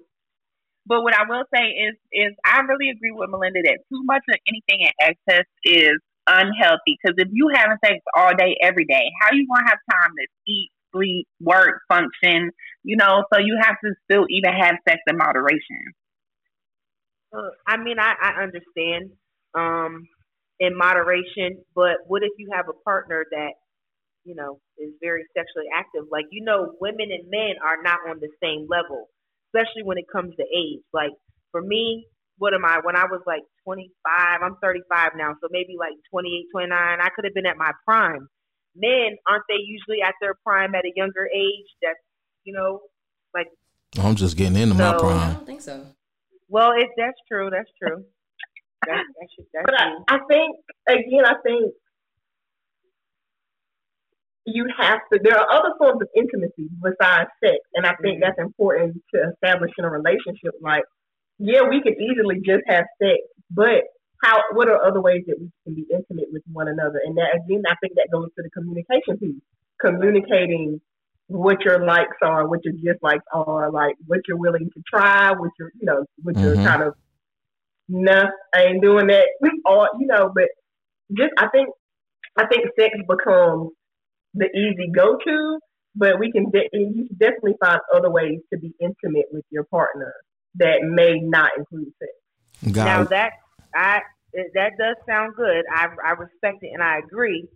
but what I will say is, is I really agree with Melinda that too much of anything in excess is unhealthy. Because if you having sex all day, every day, how you gonna have time to eat, sleep, work, function? You know, so you have to still even have sex in moderation. Uh, I mean, I, I understand um, in moderation, but what if you have a partner that, you know, is very sexually active? Like, you know, women and men are not on the same level, especially when it comes to age. Like, for me, what am I? When I was like 25, I'm 35 now, so maybe like 28, 29, I could have been at my prime. Men, aren't they usually at their prime at a younger age? That's, you know, like, I'm just getting into my So- I prime. don't think so. Well, it, that's true. That's true. That's, that's, that's But I, true. I think again, I think you have to. There are other forms of intimacy besides sex, and I think Mhm. that's important to establish in a relationship. Like, yeah, we could easily just have sex, but how? What are other ways that we can be intimate with one another? And that again, I think that goes to the communication piece. Communicating what your likes are, what your dislikes are, like what you're willing to try, what you're, you know, what you're Mhm. kind of, nah, I ain't doing that, We all, you know, but just I think I think sex becomes the easy go to, but we can de- you can definitely find other ways to be intimate with your partner that may not include sex. Now God, that I that does sound good. I I respect it and I agree.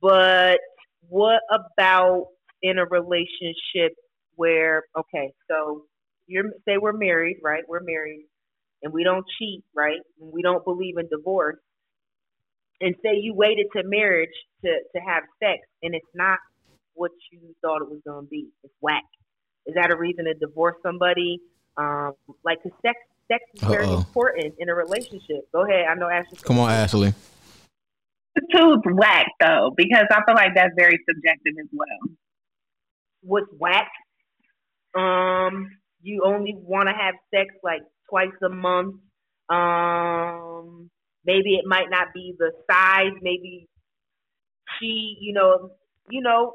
But what about in a relationship where okay, so you're say we're married, right? We're married and we don't cheat, right? And we don't believe in divorce. And say you waited to marriage to to have sex and it's not what you thought it was going to be. It's whack. Is that a reason to divorce somebody? Um, like, cause sex sex is very Uh-oh. important in a relationship. Go ahead. I know Ashley. Come on, Ashley. Too whack though, because I feel like that's very subjective as well. What's whack? Um, you only want to have sex like twice a month. Um, maybe it might not be the size. Maybe she, you know, you know,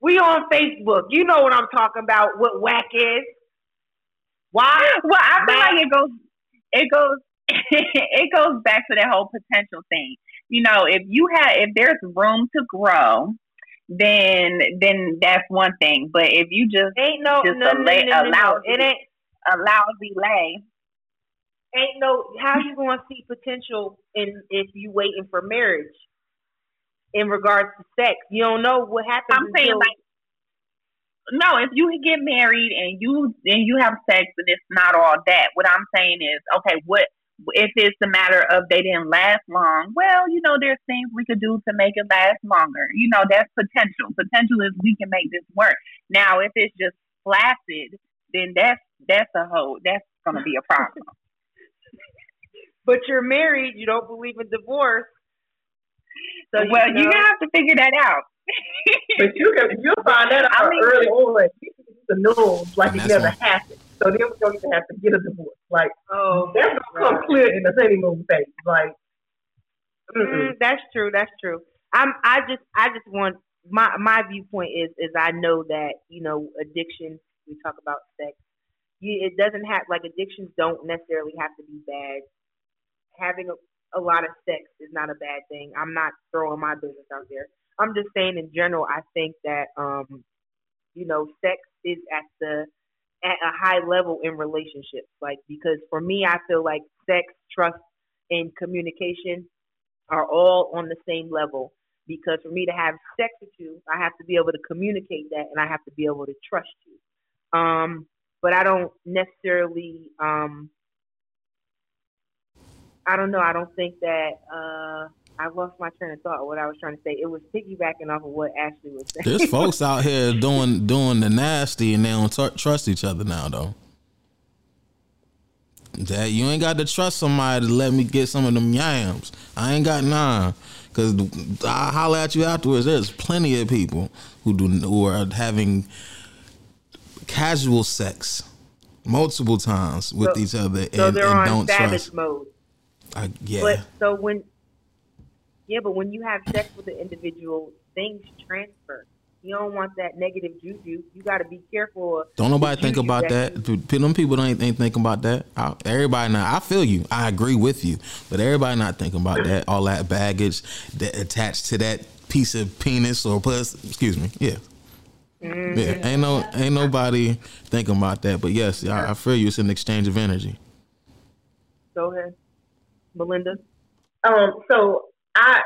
we on Facebook. You know what I'm talking about. What whack is? Why? Well, I feel Whack. like it goes, it goes, [laughs] it goes back to that whole potential thing. You know, if you have, if there's room to grow, then then that's one thing. But if you just Ain't no, Just no, a no, lay- no, no, no. allow- It ain't. a lousy lay, ain't no how you gonna see potential in if you waiting for marriage in regards to sex. You don't know what happens. I'm saying like no, if you get married and you and you have sex and it's not all that, what I'm saying is, okay, what if it's a matter of they didn't last long? Well, you know, there's things we could do to make it last longer. You know, that's potential. Potential is we can make this work. Now, if it's just flaccid, then that's that's a whole that's gonna be a problem. [laughs] but you're married. You don't believe in divorce. So well, you know, gonna have to figure that out. But you can you'll find that [laughs] I out mean- early on. You can use the news like it never why- happened. So then we don't even have to get a divorce. Like oh, that's gonna come clear in the honeymoon phase. Like. Mm, that's true. That's true. I'm. I just. I just want my my viewpoint is is I know that you know addiction. We talk about sex. You, it doesn't have like addictions don't necessarily have to be bad. Having a, a lot of sex is not a bad thing. I'm not throwing my business out there. I'm just saying in general. I think that um, you know, sex is at the at a high level in relationships. Like because for me, I feel like sex, trust, and communication are all on the same level. Because for me to have sex with you, I have to be able to communicate that, and I have to be able to trust you. Um, but I don't necessarily. Um, I don't know. I don't think that. Uh, I lost my train of thought. What I was trying to say. It was piggybacking off of what Ashley was saying. There's folks [laughs] out here doing doing the nasty and they don't tr- trust each other now though. That you ain't got to trust somebody to let me get some of them yams. I ain't got none. Cause I holler at you afterwards. There's plenty of people who do who are having casual sex multiple times with So- each other and, so they're and on don't savage trust. mode. I, yeah. But so when, yeah, but when you have sex with an individual, things transfer. You don't want that negative juju. You got to be careful. Don't nobody think about that. you- P- Them people don't ain't thinking about that. I, everybody now, I feel you. I agree with you. But everybody not thinking about that. All that baggage that attached to that piece of penis or puss. Excuse me. Yeah. Mm-hmm. Yeah. Ain't no. Ain't nobody thinking about that. But yes, I, I feel you. It's an exchange of energy. Go ahead, Melinda. Um, so I,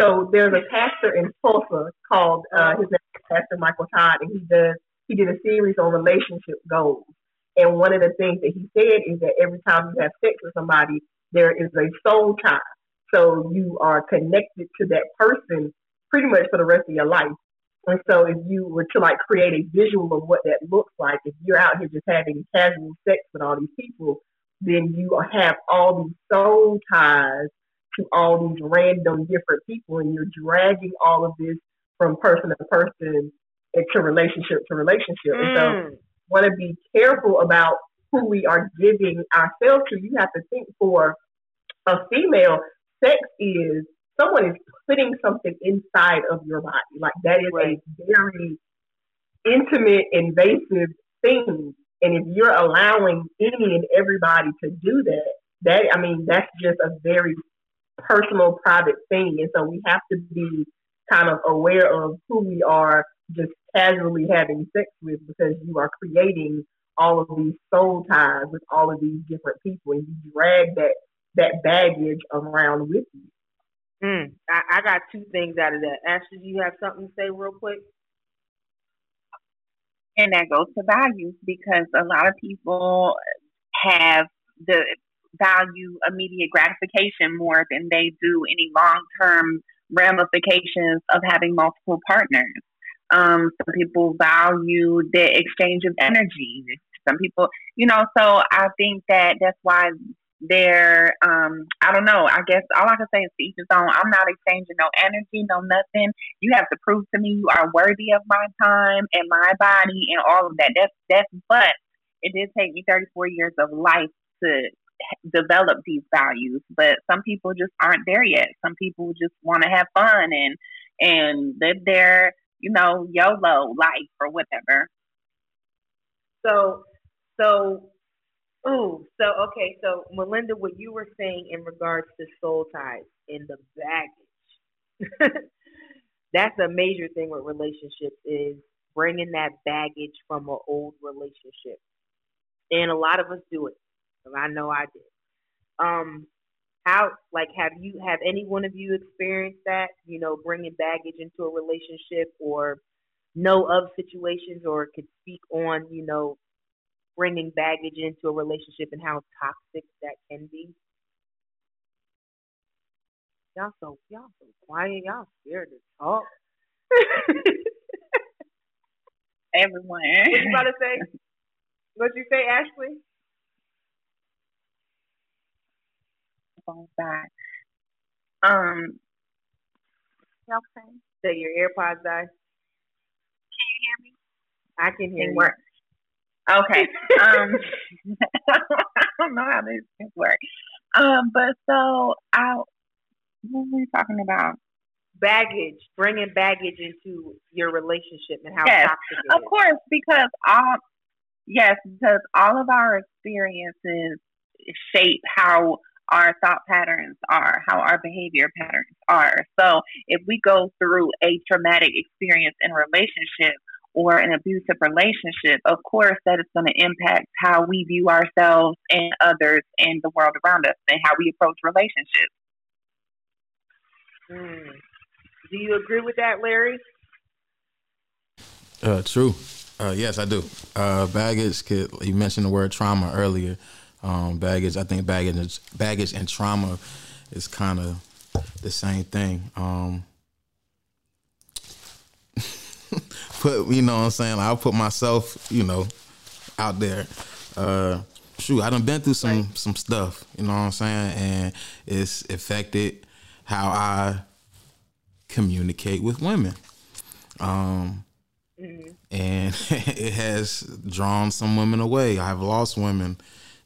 so there's a pastor in Tulsa called uh, his name is Pastor Michael Todd, and he does he did a series on relationship goals. And one of the things that he said is that every time you have sex with somebody, there is a soul tie. So you are connected to that person pretty much for the rest of your life. And so if you were to like create a visual of what that looks like, if you're out here just having casual sex with all these people, then you have all these soul ties to all these random different people and you're dragging all of this from person to person and to relationship to relationship. And so Mm. want to be careful about who we are giving ourselves to. You have to think for a female, sex is someone is putting something inside of your body. Like that is Right. a very intimate, invasive thing. And if you're allowing any and everybody to do that, that I mean, that's just a very personal, private thing. And so we have to be kind of aware of who we are just casually having sex with because you are creating all of these soul ties with all of these different people and you drag that that baggage around with you. Mm, I, I got two things out of that. Ashley, do you have something to say real quick? And that goes to values because a lot of people have the value immediate gratification more than they do any long term ramifications of having multiple partners. Um, some people value the exchange of energy. Some people, you know, so I think that that's why they're, um, I don't know. I guess all I can say is to each his own. I'm not exchanging no energy, no nothing. You have to prove to me you are worthy of my time and my body and all of that. That's that's. But it did take me 34 years of life to develop these values. But some people just aren't there yet. Some people just want to have fun and and live their, you know, YOLO life or whatever. So, so, ooh, so okay, so Melinda, what you were saying in regards to soul ties in the baggage, [laughs] that's a major thing with relationships is bringing that baggage from an old relationship, and a lot of us do it. I know I did. Um, how like have you have any one of you experienced that? You know, bringing baggage into a relationship or know of situations or could speak on you know bringing baggage into a relationship and how toxic that can be. Y'all so y'all so quiet. Y'all scared to talk. [laughs] Everyone. What you about to say? What you say, Ashley? Phones died. Um, okay. So your AirPods died. Can you hear me? I can hear it you. Work. Okay. [laughs] um, [laughs] I don't know how these things work. Um, but so I, what were we talking about? Baggage, bringing baggage into your relationship and how yes, toxic it of is. course, because all, yes, because all of our experiences shape how our thought patterns are, how our behavior patterns are. So if we go through a traumatic experience in a relationship or an abusive relationship, of course that is going to impact how we view ourselves and others and the world around us and how we approach relationships. Mm. Do you agree with that, Larry? Uh, true. Uh, yes, I do. Uh, baggage. Could, you mentioned the word trauma earlier. Um, baggage, I think baggage, baggage and trauma is kind of the same thing. Um, [laughs] put, you know what I'm saying? I'll put myself, you know, out there. Uh, shoot, I done been through some right. some stuff, you know what I'm saying, and it's affected how I communicate with women. Um, mm-hmm. and [laughs] it has drawn some women away. I've lost women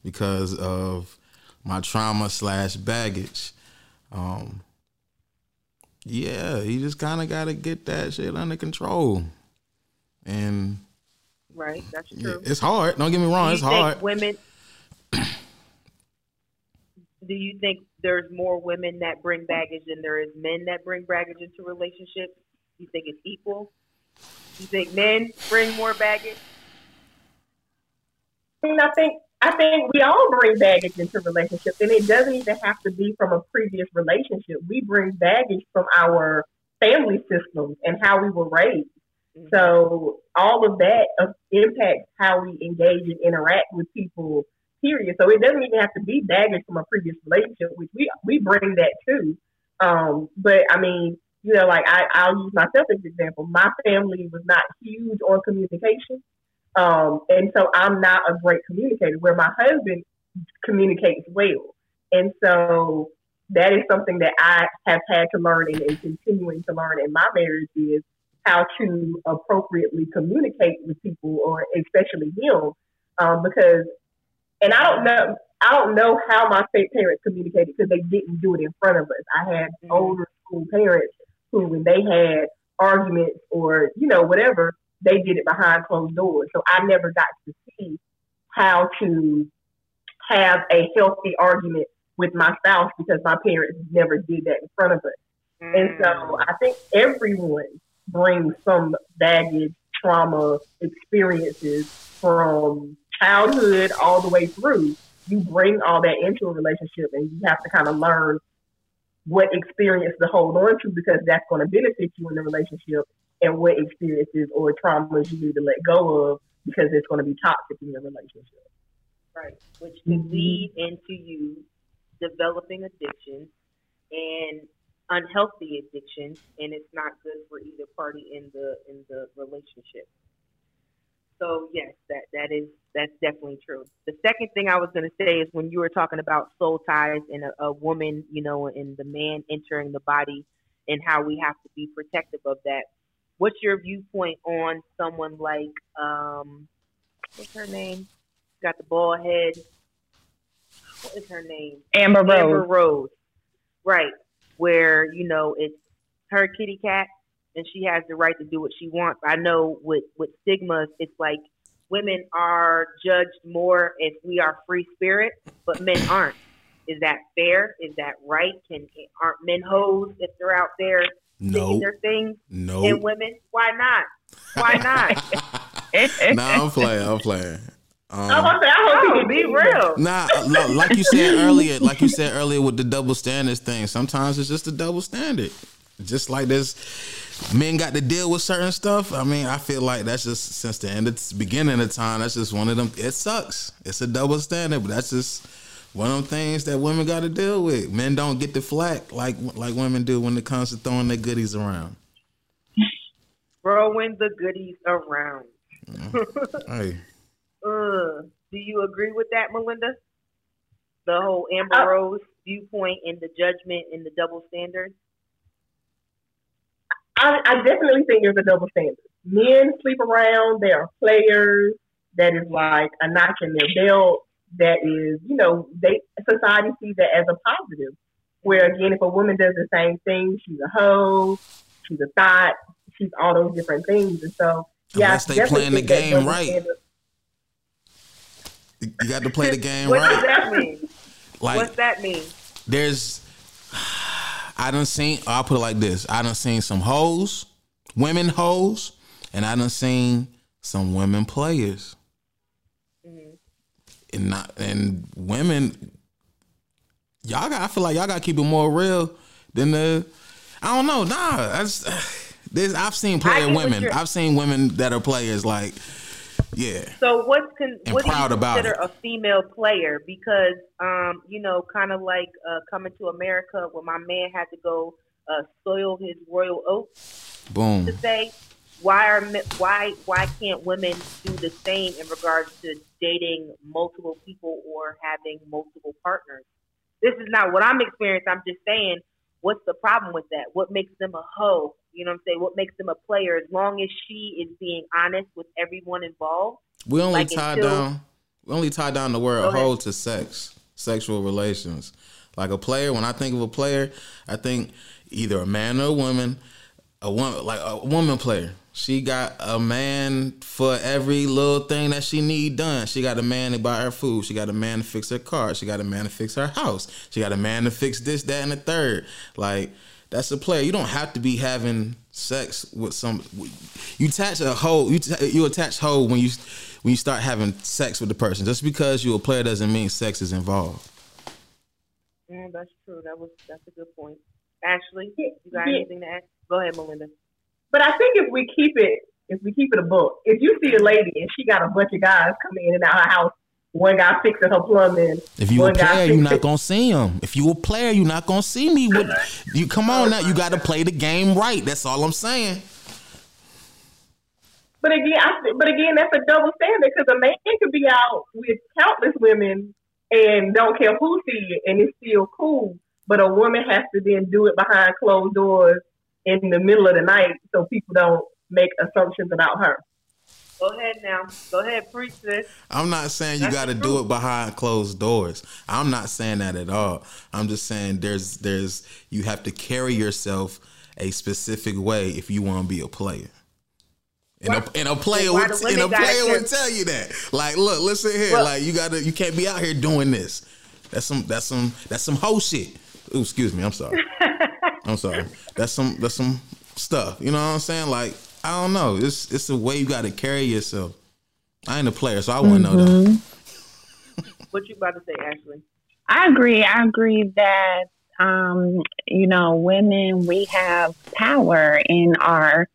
because of my trauma slash baggage. Um, yeah, you just kind of got to get that shit under control. And right, that's true. it's hard. Don't get me wrong, it's hard. Women. [clears throat] do you think there's more women that bring baggage than there is men that bring baggage into relationships? You think it's equal? You think men bring more baggage? I mean, I think I think we all bring baggage into relationships, and it doesn't even have to be from a previous relationship. We bring baggage from our family systems and how we were raised. Mm-hmm. So all of that uh, impacts how we engage and interact with people. Period. So it doesn't even have to be baggage from a previous relationship, which we we bring that too. Um, but I mean, you know, like I, I'll use myself as an example. My family was not huge on communication. Um, and so I'm not a great communicator where my husband communicates well. And so that is something that I have had to learn and, and continuing to learn in my marriage is how to appropriately communicate with people or especially him. Um, because, and I don't know, I don't know how my parents communicated because they didn't do it in front of us. I had mm-hmm. older school parents who, when they had arguments or, you know, whatever, they did it behind closed doors. So I never got to see how to have a healthy argument with my spouse because my parents never did that in front of us. Mm. And so mm. I think everyone brings some baggage, trauma, experiences from childhood all the way through. you bring all that into a relationship, and you have to kind of learn what experience to hold on to because that's going to benefit you in the relationship, and what experiences or traumas you need to let go of because it's going to be toxic in your relationship. Right, which can mm-hmm. lead into you developing addiction and unhealthy addiction, and it's not good for either party in the in the relationship. So yes, that that is that's definitely true. The second thing I was going to say is when you were talking about soul ties and a, a woman, you know, and the man entering the body, and how we have to be protective of that. What's your viewpoint on someone like um, what's her name? Got the bald head. What is her name? Amber Rose. Amber Rose. Right where you know it's her kitty cat and she has the right to do what she wants. I know with with stigmas, it's like women are judged more if we are free spirit, but men aren't. Is that fair? Is that right? Can aren't men hoes if they're out there no. their things? No. And women, why not? Why not? [laughs] no, I'm playing. I'm playing. [laughs] Um, I hope he be real. Nah, like you said earlier, like you said earlier with the double standards thing. Sometimes it's just a double standard. Just like this, men got to deal with certain stuff. I mean, I feel like that's just since the end of the beginning of time. That's just one of them. It sucks. It's a double standard, but that's just one of them things that women got to deal with. Men don't get the flack like like women do when it comes to throwing their goodies around. Throwing the goodies around. Hey. [laughs] Uh, do you agree with that, Melinda? The whole Amber uh, Rose viewpoint and the judgment and the double standard? I, I definitely think there's a double standard. Men sleep around. They are players that is like a notch in their belt. That is, you know, they society sees that as a positive. Where again, if a woman does the same thing, she's a hoe, she's a thought, she's all those different things. And so, yeah, unless they playing the game right. You got to play the [laughs] game what right. What does that mean? Like, What's that mean? There's, I done seen. I'll put it like this: I done seen some hoes, women hoes, and I done seen some women players. Mm-hmm. And not and women, y'all got. I feel like y'all got to keep it more real than the. I don't know. Nah, I just, there's. I've seen player women. I've seen women that are players like yeah. So what's con- what do you consider a female player? Because um, you know, kind of like uh, coming to America, when my man had to go uh, soil his royal oats. Boom. To say why are why why can't women do the same in regards to dating multiple people or having multiple partners? This is not what I'm experiencing. I'm just saying, what's the problem with that? What makes them a hoe? You know what I'm saying? What makes them a player? As long as she is being honest with everyone involved. We only like tie until, down. We only tie down the word "hoe" to sex, sexual relations. Like a player, when I think of a player, I think either a man or a woman. A woman, like a woman player. She got a man for every little thing that she need done. She got a man to buy her food. She got a man to fix her car. She got a man to fix her house. She got a man to fix this, that, and the third. Like that's a player. You don't have to be having sex with some. You attach a hoe. You you attach hoe when you when you start having sex with the person. Just because you're a player doesn't mean sex is involved. Yeah, that's true. That was that's a good point. Ashley, you got yeah. anything to add? Go ahead, Melinda. But I think if we keep it, if we keep it a book, if you see a lady and she got a bunch of guys coming in and out of her house one guy fixing her plumbing. If you a player, you're not gonna see him. If you a player, you're not gonna see me. With you, come on now. You got to play the game right. That's all I'm saying. But again, I, but again, that's a double standard because a man can be out with countless women and don't care who see it, and it's still cool. But a woman has to then do it behind closed doors in the middle of the night, so people don't make assumptions about her. Go ahead now. Go ahead, preach this. I'm not saying you got to do it behind closed doors. I'm not saying that at all. I'm just saying there's there's you have to carry yourself a specific way if you want to be a player. And a, and a player would and a player would tell you that. Like, look, listen here. Well, like you gotta you can't be out here doing this. That's some that's some that's some whole shit. Ooh, excuse me, I'm sorry. [laughs] I'm sorry. That's some that's some stuff. You know what I'm saying? Like I don't know. It's it's the way you got to carry yourself. I ain't a player, so I wouldn't mm-hmm. know that. What you about to say, Ashley? I agree. I agree that um, you know, women we have power in our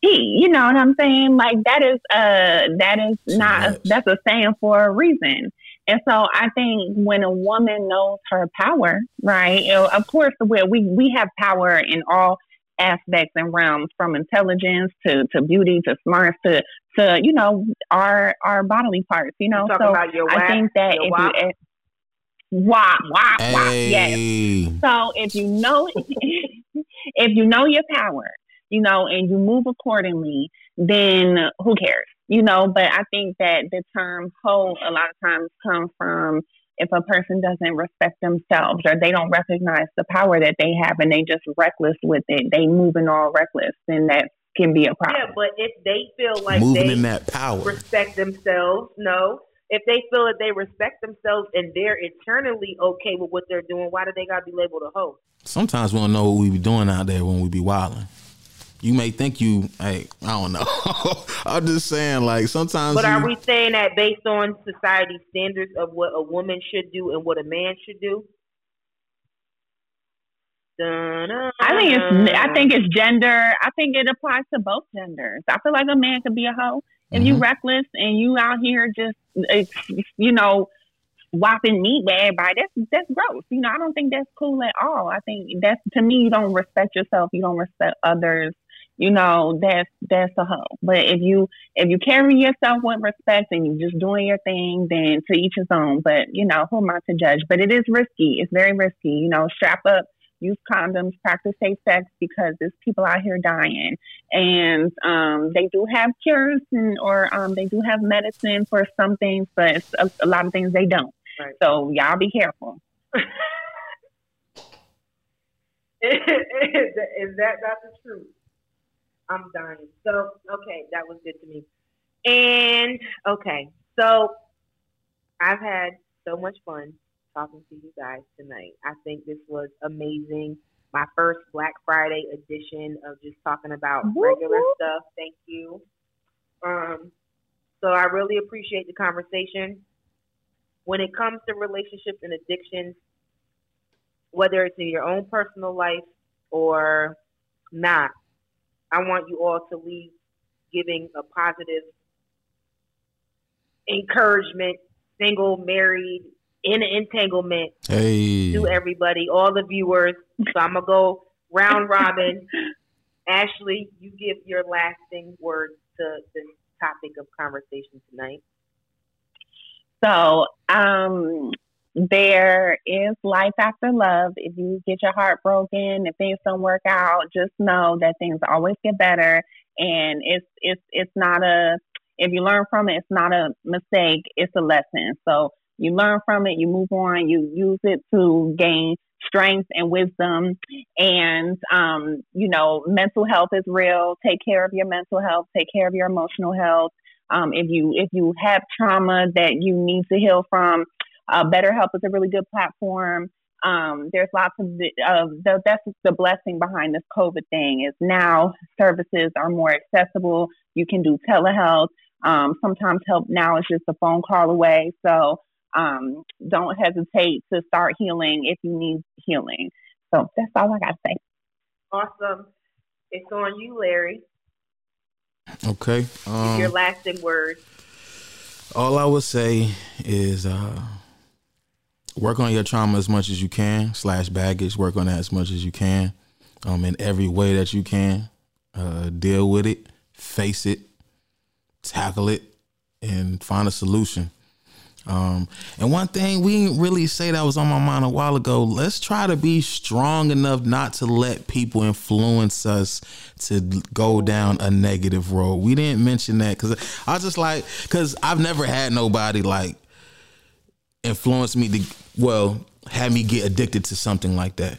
he, you know what I'm saying? Like that is uh that is not that's a saying for a reason. And so I think when a woman knows her power, right? Of course, we we we have power in all aspects and realms, from intelligence to, to beauty to smarts to to you know our our bodily parts. You know, so I think that if wop. you wop wop wop, yes. So if you know [laughs] if you know your power, you know, and you move accordingly, then who cares? You know, but I think that the term hoe a lot of times come from if a person doesn't respect themselves or they don't recognize the power that they have and they just reckless with it, they moving all reckless, then that can be a problem. Yeah, but if they feel like moving they in that power, respect themselves, no. If they feel that they respect themselves and they're eternally okay with what they're doing, why do they gotta be labeled a hoe? Sometimes we don't know what we be doing out there when we be wilding you may think you hey i don't know [laughs] i'm just saying like sometimes but you, are we saying that based on society standards of what a woman should do and what a man should do I think it's I think it's gender. I think it applies to both genders. I feel like a man could be a hoe if mm-hmm. you reckless and you out here just you know whopping meat with everybody. That's that's gross. You know, I don't think that's cool at all. I think that's to me you don't respect yourself. You don't respect others you know, that's that's a hoe. But if you if you carry yourself with respect and you're just doing your thing, then to each his own. But you know, who am I to judge? But it is risky. It's very risky. You know, strap up, use condoms, practice safe sex because there's people out here dying, and um, they do have cures and or um, they do have medicine for some things, but a, a lot of things they don't. Right. So y'all be careful. [laughs] is that not the truth? I'm dying. So, okay, that was good to me. And okay, so I've had so much fun talking to you guys tonight. I think this was amazing. My first Black Friday edition of just talking about regular stuff. Thank you. Um, so I really appreciate the conversation. When it comes to relationships and addictions, whether it's in your own personal life or not, I want you all to leave giving a positive encouragement, single, married, in an entanglement hey. to everybody, all the viewers. So I'm gonna go round robin. [laughs] Ashley, you give your lasting words to this topic of conversation tonight. So, um, there is life after love. If you get your heart broken, if things don't work out, just know that things always get better. And it's it's it's not a if you learn from it, it's not a mistake. It's a lesson. So you learn from it, you move on, you use it to gain strength and wisdom. And um, you know, mental health is real. Take care of your mental health. Take care of your emotional health. Um, if you if you have trauma that you need to heal from, uh, BetterHelp is a really good platform. Um, there's lots of the, uh, the, that's the blessing behind this COVID thing is now services are more accessible. You can do telehealth. Um, sometimes help now is just a phone call away. So um, don't hesitate to start healing if you need healing. So that's all I got to say. Awesome. It's on you, Larry. Okay. Um, your lasting words. All I would say is uh, work on your trauma as much as you can slash baggage. Work on that as much as you can um, in every way that you can. Uh, deal with it face it tackle it and find a solution. Um, and one thing we didn't really say that was on my mind a while ago let's try to be strong enough not to let people influence us to go down a negative road. We didn't mention that because i was just like because i've never had nobody like influence me to well, had me get addicted to something like that.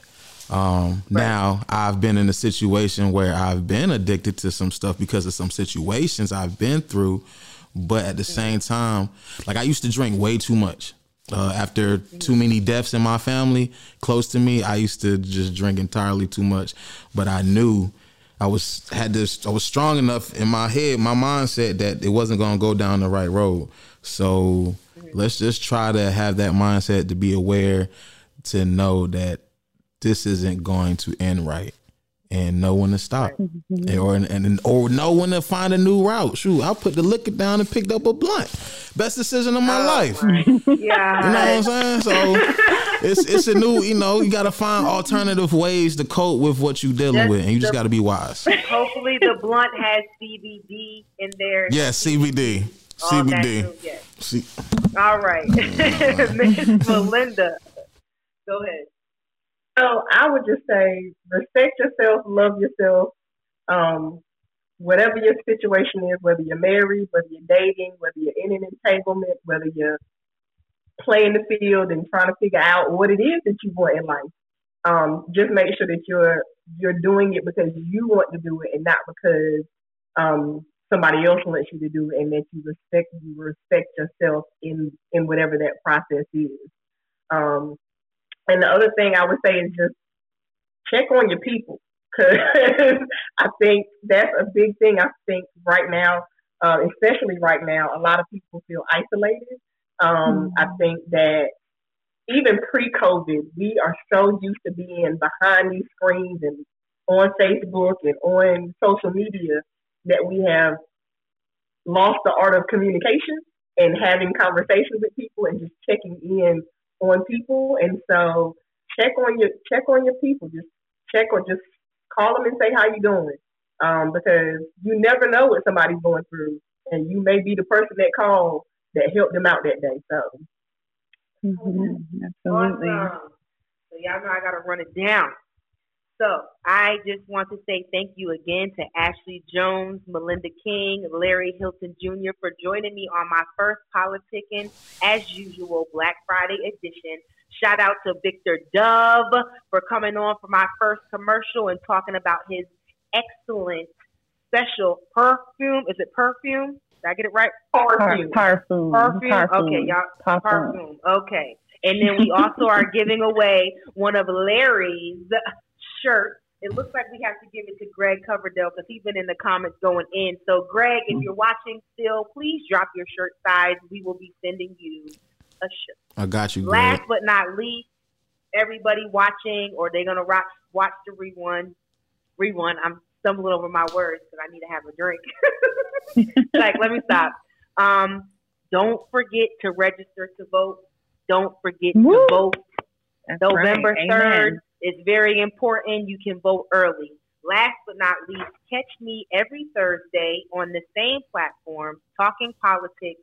Um, right. Now I've been in a situation where I've been addicted to some stuff because of some situations I've been through, but at the same time, like I used to drink way too much. Uh, after too many deaths in my family close to me, I used to just drink entirely too much. But I knew I was had this. I was strong enough in my head, my mindset that it wasn't going to go down the right road. So Let's just try to have that mindset to be aware to know that this isn't going to end right and know when to stop mm-hmm. and, or and or know when to find a new route. Shoot, I put the liquor down and picked up a blunt. Best decision of my Oh, life. my [laughs] You know what I'm saying? So [laughs] it's it's a new, you know, you got to find alternative ways to cope with what you're dealing Just with, and you just the- got to be wise. Hopefully the blunt has CBD in there. Yeah, CBD, All that CBD. too. C- All right. [laughs] Miss Melinda. Go ahead. So I would just say respect yourself, love yourself. Um, whatever your situation is, whether you're married, whether you're dating, whether you're in an entanglement, whether you're playing the field and trying to figure out what it is that you want in life. Um, just make sure that you're you're doing it because you want to do it and not because um, somebody else wants you to do and that you respect you respect yourself in in whatever that process is. Um, and the other thing I would say is just check on your people because [laughs] I think that's a big thing. I think right now, uh, especially right now, a lot of people feel isolated. Um, I think that even pre-COVID, we are so used to being behind these screens and on Facebook and on social media that we have lost the art of communication and having conversations with people and just checking in on people. And so check on your check on your people. Just check or just call them and say how you doing. Um, because you never know what somebody's going through, and you may be the person that called that helped them out that day. So Mhm, Absolutely. Awesome. So y'all know I gotta run it down. So I just want to say thank you again to Ashley Jones, Melinda King, Larry Hilton Jr. for joining me on my first Politikan, as usual, Black Friday edition. Shout out to Victor Dove for coming on for my first commercial and talking about his excellent special perfume. Is it perfume? Did I get it right? Perfume. parfum. Perfume. Parfum. Okay, y'all. Parfum. Perfume. Okay. And then we also are giving away one of Larry's shirts. It looks like we have to give it to Greg Coverdale because he's been in the comments going in. So, Greg, if you're watching still, please drop your shirt size. We will be sending you a shirt. I got you, Greg. Last but not least, everybody watching or they're gonna watch watch the rerun. Rerun. I'm stumbling over my words because I need to have a drink. [laughs] like, let me stop. Um, don't forget to register to vote. Don't forget Woo. to vote. That's November third Amen. Is very important. You can vote early. Last but not least, catch me every Thursday on the same platform, talking politics,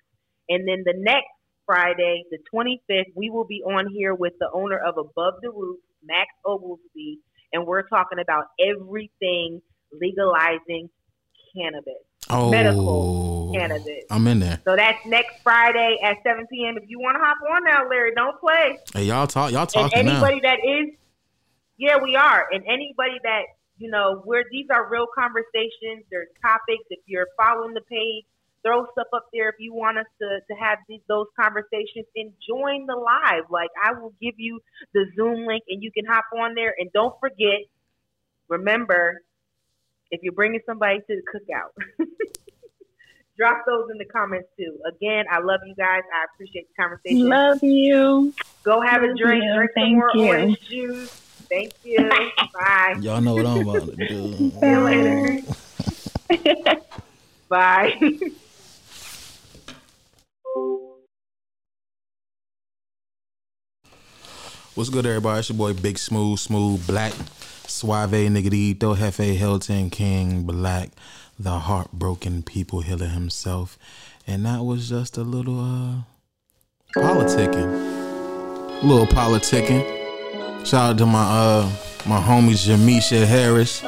and then the next Friday, the 25th, we will be on here with the owner of Above the Roof, Max Oglesby, and we're talking about everything legalizing cannabis, Oh, medical cannabis. I'm in there. So that's next Friday at 7 p.m. If you want to hop on now, Larry, don't play. Hey, y'all talk. Y'all And talking now. anybody that is, yeah, we are. And anybody that you know, where these are real conversations. There's topics. If you're following the page, throw stuff up there if you want us to, to have these, those conversations and join the live. Like I will give you the Zoom link and you can hop on there. And don't forget, remember, if you're bringing somebody to the cookout, [laughs] drop those in the comments too. Again, I love you guys. I appreciate the conversation. Love you. Go have a drink. you. Drink some Thank more you. orange juice. Thank you. Bye. Y'all know what I'm about to do. See you later. [laughs] Bye. What's good, everybody? It's your boy Big Smooth, Smooth Black, Suave Niggadito, Hefe Hilton, King Black, the heartbroken people healer himself. And that was just a little uh politicking. A little politicking. Shout out to my uh my homie Jahmeesha Harris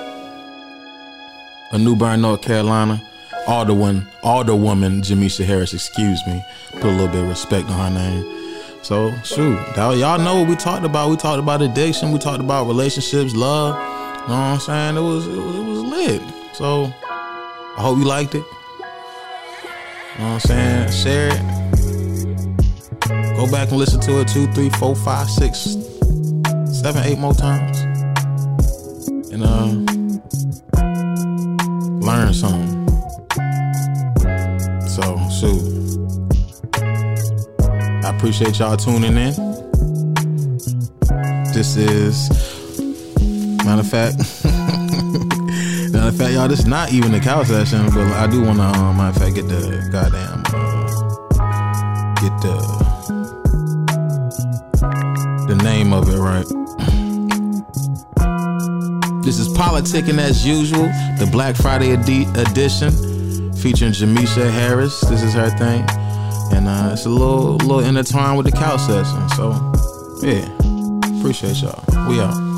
a New Bern, North Carolina. Alder one, Alder woman Jahmeesha Harris, excuse me. Put a little bit of respect on her name. So shoot, y'all y'all know what we talked about. We talked about addiction. We talked about relationships, love. You know what I'm saying? It was it was, it was lit. So I hope you liked it. You know what I'm saying? Share it. Go back and listen to it two, three, four, five, six, seven, eight more times. And uh learn something. So shoot. I appreciate y'all tuning in. This is, matter of fact, [laughs] matter of fact, y'all, this is not even the couch session, but I do want to, um, matter of fact, get the goddamn, uh, get the the name of it right. This is Politikan as usual, the Black Friday edi- edition, featuring Jahmeesha Harris. This is her thing, and uh, it's a little, little intertwined with the couch session. So, yeah, appreciate y'all. We out.